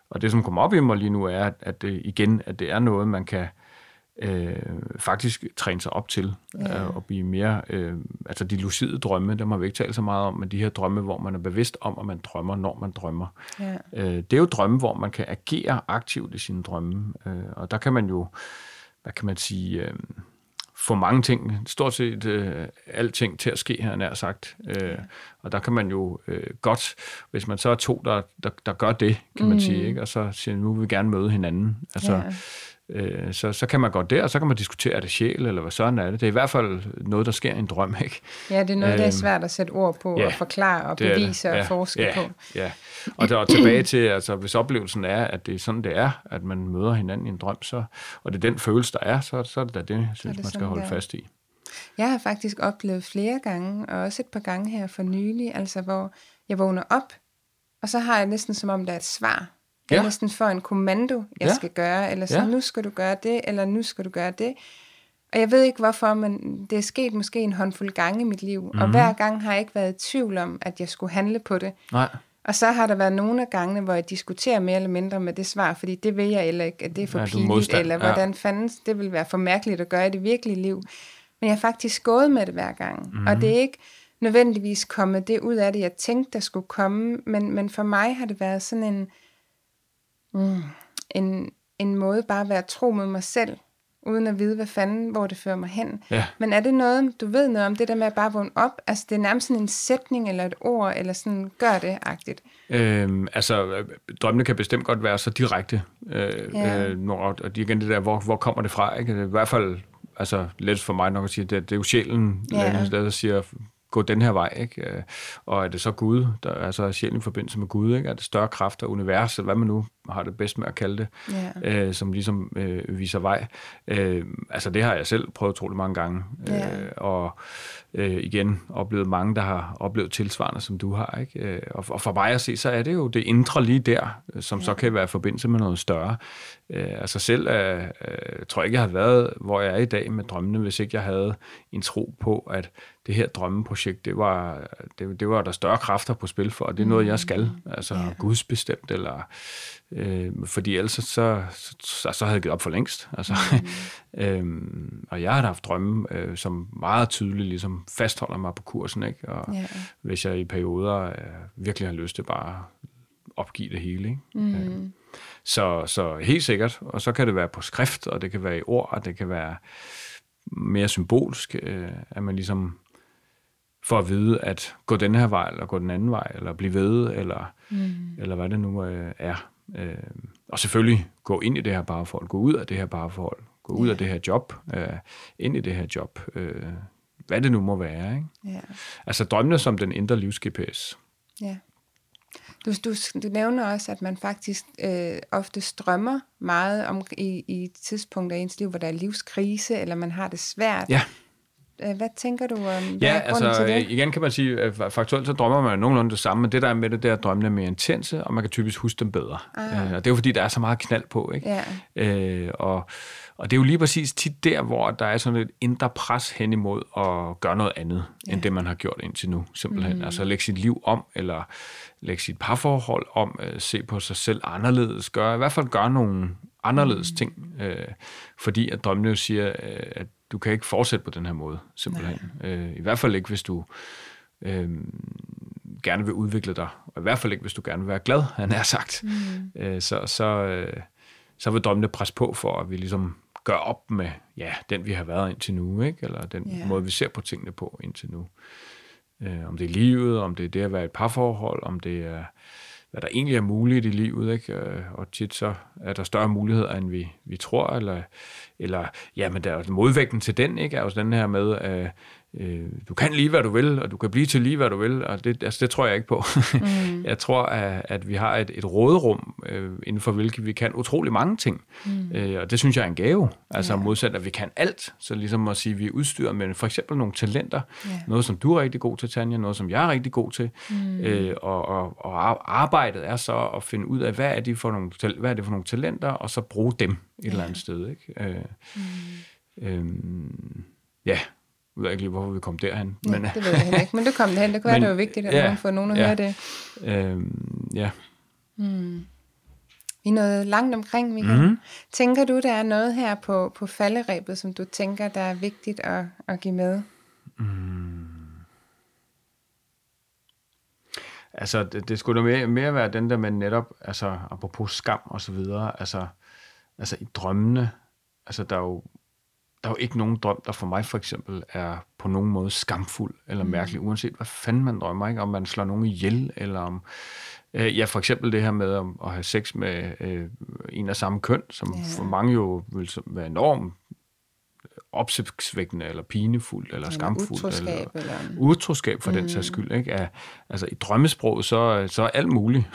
og det, som kommer op i mig lige nu, er, at, at det igen, at det er noget, man kan øh, faktisk træne sig op til, Ja. øh, og blive mere, øh, altså de lucide drømme, dem har vi ikke talt så meget om, men de her drømme, hvor man er bevidst om, at man drømmer, når man drømmer. Ja. Øh, det er jo drømme, hvor man kan agere aktivt i sine drømme, øh, og der kan man jo, hvad kan man sige, øh, få mange ting, stort set øh, alting til at ske, her nær sagt. Øh, og der kan man jo øh, godt, hvis man så er to, der, der, der gør det, kan man Mm. sige, ikke? og så siger, nu vil vi gerne møde hinanden. Altså, Ja. Øh, så, så kan man godt der, og så kan man diskutere, er det sjæl, eller hvad sådan er det. Det er i hvert fald noget, der sker i en drøm, ikke? ja, det er noget, der er Øhm, svært at sætte ord på, ja, og forklare og bevise og forske ja, på. Ja, og, der, og tilbage til, altså hvis oplevelsen er, at det er sådan, det er, at man møder hinanden i en drøm, så, og det er den følelse, der er, så, så er det da det, jeg synes, det man skal holde det er. fast i. Jeg har faktisk oplevet flere gange, og også et par gange her for nylig, altså hvor jeg vågner op, og så har jeg næsten som om, der er et svar. Jeg Ja. næsten får en kommando, jeg Ja. skal gøre, eller sådan, Ja. nu skal du gøre det, eller nu skal du gøre det. Og jeg ved ikke hvorfor, men det er sket måske en håndfuld gange i mit liv, mm-hmm. og Mhm. hver gang har jeg ikke været i tvivl om, at jeg skulle handle på det. Nej, Og så har der været nogle af gangene, hvor jeg diskuterer mere eller mindre med det svar, fordi det vil jeg eller ikke, at det er for Ja, ja, pinligt, eller ja. hvordan fanden det vil være for mærkeligt at gøre i det virkelige liv. Men jeg har faktisk gået med det hver gang, Mhm. mm-hmm. og det er ikke nødvendigvis kommet det ud af det, jeg tænkte, der skulle komme, men, men for mig har det været sådan en, mm, en, en måde bare at være tro mod mig selv, uden at vide, hvad fanden, hvor det fører mig hen. Ja. Men er det noget, du ved noget om, det der med at bare vågne op? Altså, det er nærmest sådan en sætning eller et ord, eller sådan, gør det-agtigt. Øhm, altså, drømmene kan bestemt godt være så direkte. Øh, Ja. øh, når, og igen det der, hvor, hvor kommer det fra? Ikke? I hvert fald altså, let for mig nok at sige, det, det er jo sjælen, ja. der siger, gå den her vej. Ikke? Øh, Og er det så Gud, der er så sjælen i forbindelse med Gud? Ikke? Er det større kræfter, univers, eller hvad man nu har det bedst med at kalde det, Ja. øh, som ligesom øh, viser vej. Øh, altså det har jeg selv prøvet utrolig mange gange. Ja. Øh, og øh, igen oplevet mange, der har oplevet tilsvarende, som du har. Ikke? Øh, og, og for mig at se, så er det jo det indre lige der, øh, som ja. så kan være i forbindelse med noget større. Øh, altså selv øh, øh, tror jeg ikke, jeg havde været, hvor jeg er i dag med drømmene, hvis ikke jeg havde en tro på, at det her drømmeprojekt, det var, det, det var der større kræfter på spil for, og det er noget, jeg skal. Altså ja. gudsbestemt, eller øh, fordi ellers så, så, så, så havde jeg givet op for længst. Altså, mm. øhm, og jeg har haft drømme, øh, som meget tydeligt ligesom fastholder mig på kursen, ikke? Og Ja. hvis jeg i perioder øh, virkelig har lyst til bare opgive det hele, ikke? Mm. Øh, så, så helt sikkert, og så kan det være på skrift, og det kan være i ord, og det kan være mere symbolsk, øh, at man ligesom får at vide, at gå den her vej, eller gå den anden vej, eller blive ved, eller, mm. eller hvad det nu øh, er. Øh, og selvfølgelig gå ind i det her parforhold, gå ud af det her parforhold, gå ud Ja. af det her job, øh, ind i det her job, øh, hvad det nu må være. Ikke? Ja. Altså drømmene som den indre livs-GPS. Ja. Du, du, du nævner også, at man faktisk øh, ofte strømmer meget om, i, i tidspunkter i ens liv, hvor der er livskrise, eller man har det svært. Ja. Øh, Hvad tænker du om hvad Ja, er altså til det? øh, igen kan man sige, at faktuelt så drømmer man nogenlunde det samme, men det der er med det, der drømmene er mere intense, og man kan typisk huske dem bedre. Ah. Øh, og det er jo fordi, der er så meget knald på, ikke? Ja. Øh, og, og det er jo lige præcis tit der, hvor der er sådan et indre pres hen imod at gøre noget andet, ja. end det man har gjort indtil nu, simpelthen. Mm. Altså lægge sit liv om, eller lægge sit parforhold om, øh, se på sig selv anderledes, gøre, i hvert fald gøre nogle anderledes mm. ting, øh, fordi at drømmene jo siger, øh, at du kan ikke fortsætte på den her måde, simpelthen. Øh, I hvert fald ikke, hvis du øh, gerne vil udvikle dig, og i hvert fald ikke, hvis du gerne vil være glad, han er sagt, mm. øh, så, så, øh, så vil drømmene presse på for, at vi ligesom gør op med, ja, den vi har været indtil nu, ikke? eller den yeah. måde, vi ser på tingene på indtil nu. Øh, om det er livet, om det er det at være et parforhold, om det er, hvad der egentlig er muligt i livet, ikke? Øh, og tit så er der større muligheder, end vi, vi tror, eller, eller ja, men der er modvægten til den, ikke? er jo den her med, at øh, du kan lige, hvad du vil, og du kan blive til lige, hvad du vil, og det, altså, det tror jeg ikke på. Mm. jeg tror, at, at vi har et, et råderum, øh, inden for hvilket vi kan utrolig mange ting, mm. øh, og det synes jeg er en gave, altså yeah. modsat, at vi kan alt, så ligesom at sige, at vi er udstyret med for eksempel nogle talenter, yeah. noget som du er rigtig god til, Tanja, noget som jeg er rigtig god til, mm. øh, og, og, og arbejdet er så at finde ud af, hvad er, det for nogle, hvad er det for nogle talenter, og så bruge dem et yeah. eller andet sted. Ikke? Øh, mm. øh, ja, jeg ved ikke lige, hvorfor vi kom derhen. Ja, men, det ved jeg heller ikke, men du kom derhen. Det kunne men, være, det var vigtigt, at ja, få nogen at ja, høre det. Øhm, ja. Hmm. Vi er noget langt omkring, Michael. Mm-hmm. Tænker du, der er noget her på, på falderæbet, som du tænker, der er vigtigt at, at give med? Mm. Altså, det, det skulle da mere, mere være den der med netop, altså, apropos skam og så videre, altså, altså i drømmene, altså, der er jo der er jo ikke nogen drøm, der for mig for eksempel er på nogen måde skamfuld eller mm. mærkelig, uanset hvad fanden man drømmer, ikke? om man slår nogen ihjel, eller om, øh, ja, for eksempel det her med at, at have sex med øh, en af samme køn, som yeah. for mange jo vil være enormt opsigtsvækkende, eller pinefuldt, eller skamfuldt, utroskab, eller, eller utroskab for mm. den sags skyld. Ikke? Er, altså i drømmesprog, så, så er alt muligt,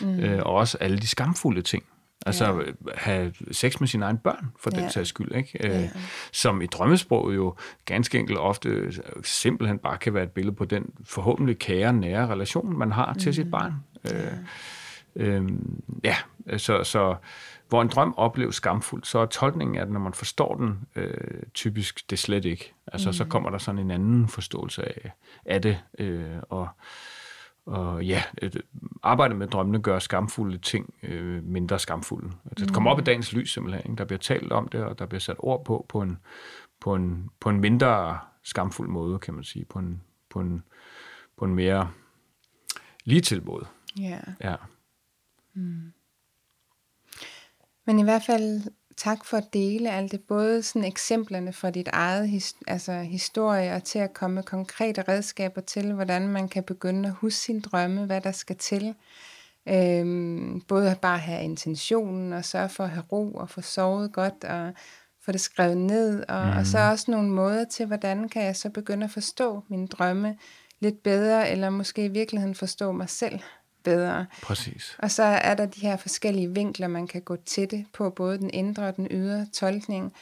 mm. øh, og også alle de skamfulde ting. Altså ja. have sex med sine egne børn, for ja. den sags skyld. Ikke? Øh, ja. Som i drømmesproget jo ganske enkelt ofte simpelthen bare kan være et billede på den forhåbentlig kære, nære relation, man har til mm. sit barn. Ja. Øh, øh, ja, så, så hvor en drøm opleves skamfuldt, så er tolkningen af den, når man forstår den, øh, typisk det slet ikke. Altså mm. så kommer der sådan en anden forståelse af, af det, øh, og og ja, et, arbejdet med drømmene gør skamfulde ting øh, mindre skamfulde. Altså, det kommer op i dagens lys simpelthen. Ikke? Der bliver talt om det, og der bliver sat ord på på en, på en, på en mindre skamfuld måde, kan man sige. På en, på en, på en mere lige til måde. Ja. ja. Mm. Men i hvert fald tak for at dele alt det, både sådan eksemplerne fra dit eget his, altså historie, og til at komme med konkrete redskaber til, hvordan man kan begynde at huske sin drømme, hvad der skal til. Øhm, både at bare have intentionen, og sørge for at have ro, og få sovet godt, og få det skrevet ned, og, mm. og så mhm. også nogle måder til, hvordan kan jeg så begynde at forstå mine drømme lidt bedre, eller måske i virkeligheden forstå mig selv bedre. Præcis. Og så er der de her forskellige vinkler, man kan gå til det på, både den indre og den ydre tolkning.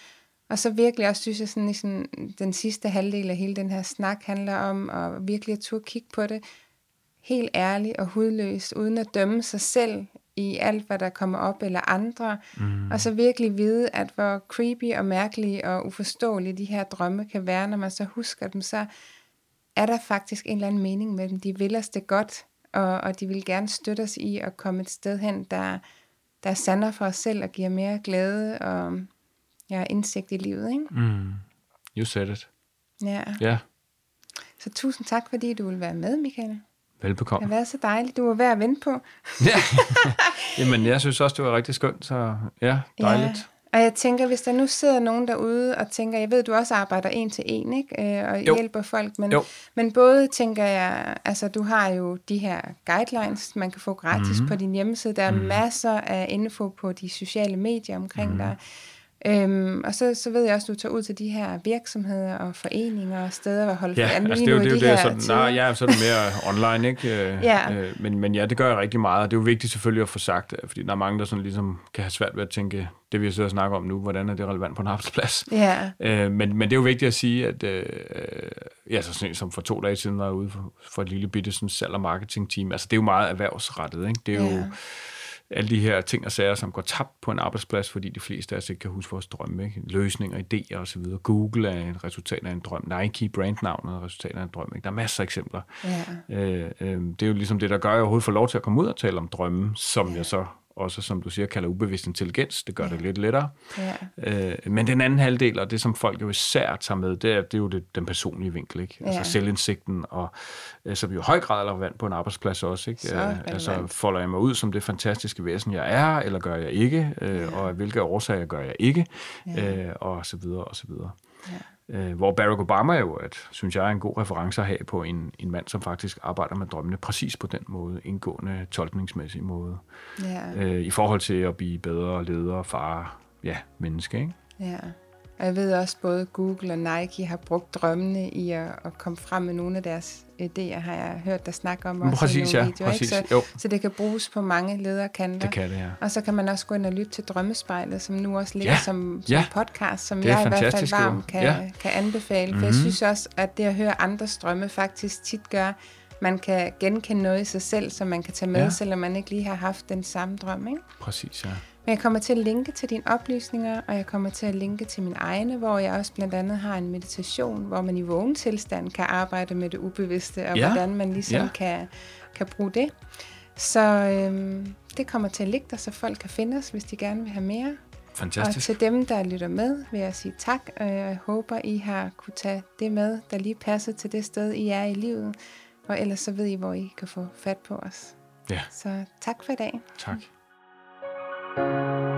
Og så virkelig også, synes jeg, sådan, sådan, den sidste halvdel af hele den her snak handler om at virkelig at turde kigge på det helt ærligt og hudløst, uden at dømme sig selv i alt, hvad der kommer op, eller andre. Mm. Og så virkelig vide, at hvor creepy og mærkelige og uforståelige de her drømme kan være, når man så husker dem, så er der faktisk en eller anden mening med dem. De vil os det godt og, og de vil gerne støtte os i at komme et sted hen, der, der sander for os selv og giver mere glæde og ja, indsigt i livet. Ikke? Mm. You said it. Ja. Ja. Så tusind tak, fordi du vil være med, Michael. Velbekomme. Det har været så dejligt. Du var værd at vente på. ja. Jamen, jeg synes også, det var rigtig skønt, så ja, dejligt. Ja. Og jeg tænker, hvis der nu sidder nogen derude og tænker, jeg ved, du også arbejder en til en, ikke? Øh, og jo. hjælper folk, men, men både tænker jeg, altså du har jo de her guidelines, man kan få gratis mm-hmm. på din hjemmeside, der er mm-hmm. masser af info på de sociale medier omkring mm-hmm. dig. Øhm, og så, så ved jeg også, at du tager ud til de her virksomheder og foreninger og steder, hvor holde ja, altså det er jo det, de det, sådan, nej, ja, så er det mere online, ikke? Øh, ja. Øh, men, men ja, det gør jeg rigtig meget, og det er jo vigtigt selvfølgelig at få sagt, fordi der er mange, der sådan ligesom kan have svært ved at tænke, det vi har siddet og snakket om nu, hvordan er det relevant på en arbejdsplads? Ja. Øh, men, men det er jo vigtigt at sige, at øh, ja, så sådan, som for to dage siden var jeg ude for, for et lille bitte sådan, salg- og marketing team, altså det er jo meget erhvervsrettet, ikke? Det er ja. jo alle de her ting og sager, som går tabt på en arbejdsplads, fordi de fleste af os ikke kan huske vores drømme. Ikke? Løsninger, idéer osv. Google er et resultat af en drøm. Nike brandnavnet er et resultat af en drøm. Ikke? Der er masser af eksempler. Ja. Øh, øh, det er jo ligesom det, der gør, at jeg overhovedet får lov til at komme ud og tale om drømme, som ja. jeg så også, som du siger, kalder ubevidst intelligens. Det gør ja. det lidt lettere. Ja. Øh, men den anden halvdel, og det som folk jo især tager med, det er, det er jo det, den personlige vinkel. Ikke? Altså Ja. selvindsigten, og, øh, som jo i høj grad er relevant på en arbejdsplads også. Ikke? Så Øh, altså folder jeg mig ud som det fantastiske væsen, jeg er, eller gør jeg ikke? Øh, og af hvilke årsager gør jeg ikke? Øh, og så videre, og så videre. Øh, hvor Barack Obama jo, at, synes jeg, er en god reference at have på en, en mand, som faktisk arbejder med drømmene præcis på den måde, indgående, tolkningsmæssig måde, Ja. øh, i forhold til at blive bedre leder, far, ja, menneske, ikke? Ja. Og jeg ved også, både Google og Nike har brugt drømmene i at, at komme frem med nogle af deres idéer, har jeg hørt dig snakke om også præcis, i nogle ja, videoer. præcis, Ikke? jo. Så, så det kan bruges på mange lederkanter. Det kan det, ja. Og så kan man også gå ind og lytte til Drømmespejlet, som nu også ligger Ja, som, som ja. podcast, som jeg i hvert fald varmt kan, Ja. kan anbefale. For jeg Mhm. synes også, at det at høre andres drømme faktisk tit gør, man kan genkende noget i sig selv, som man kan tage med, Ja. selvom man ikke lige har haft den samme drøm. Ikke? Præcis, ja. Men jeg kommer til at linke til dine oplysninger, og jeg kommer til at linke til min egne, hvor jeg også blandt andet har en meditation, hvor man i vågen tilstand kan arbejde med det ubevidste, og Ja. hvordan man ligesom Ja. kan, kan bruge det. Så øhm, det kommer til at ligge der, så folk kan finde os, hvis de gerne vil have mere. Og Fantastisk. til dem, der lytter med, vil jeg sige tak, og jeg håber, I har kunne tage det med, der lige passer til det sted, I er i livet. Og ellers så ved I, hvor I kan få fat på os. Ja, Så tak for i dag. tak. Música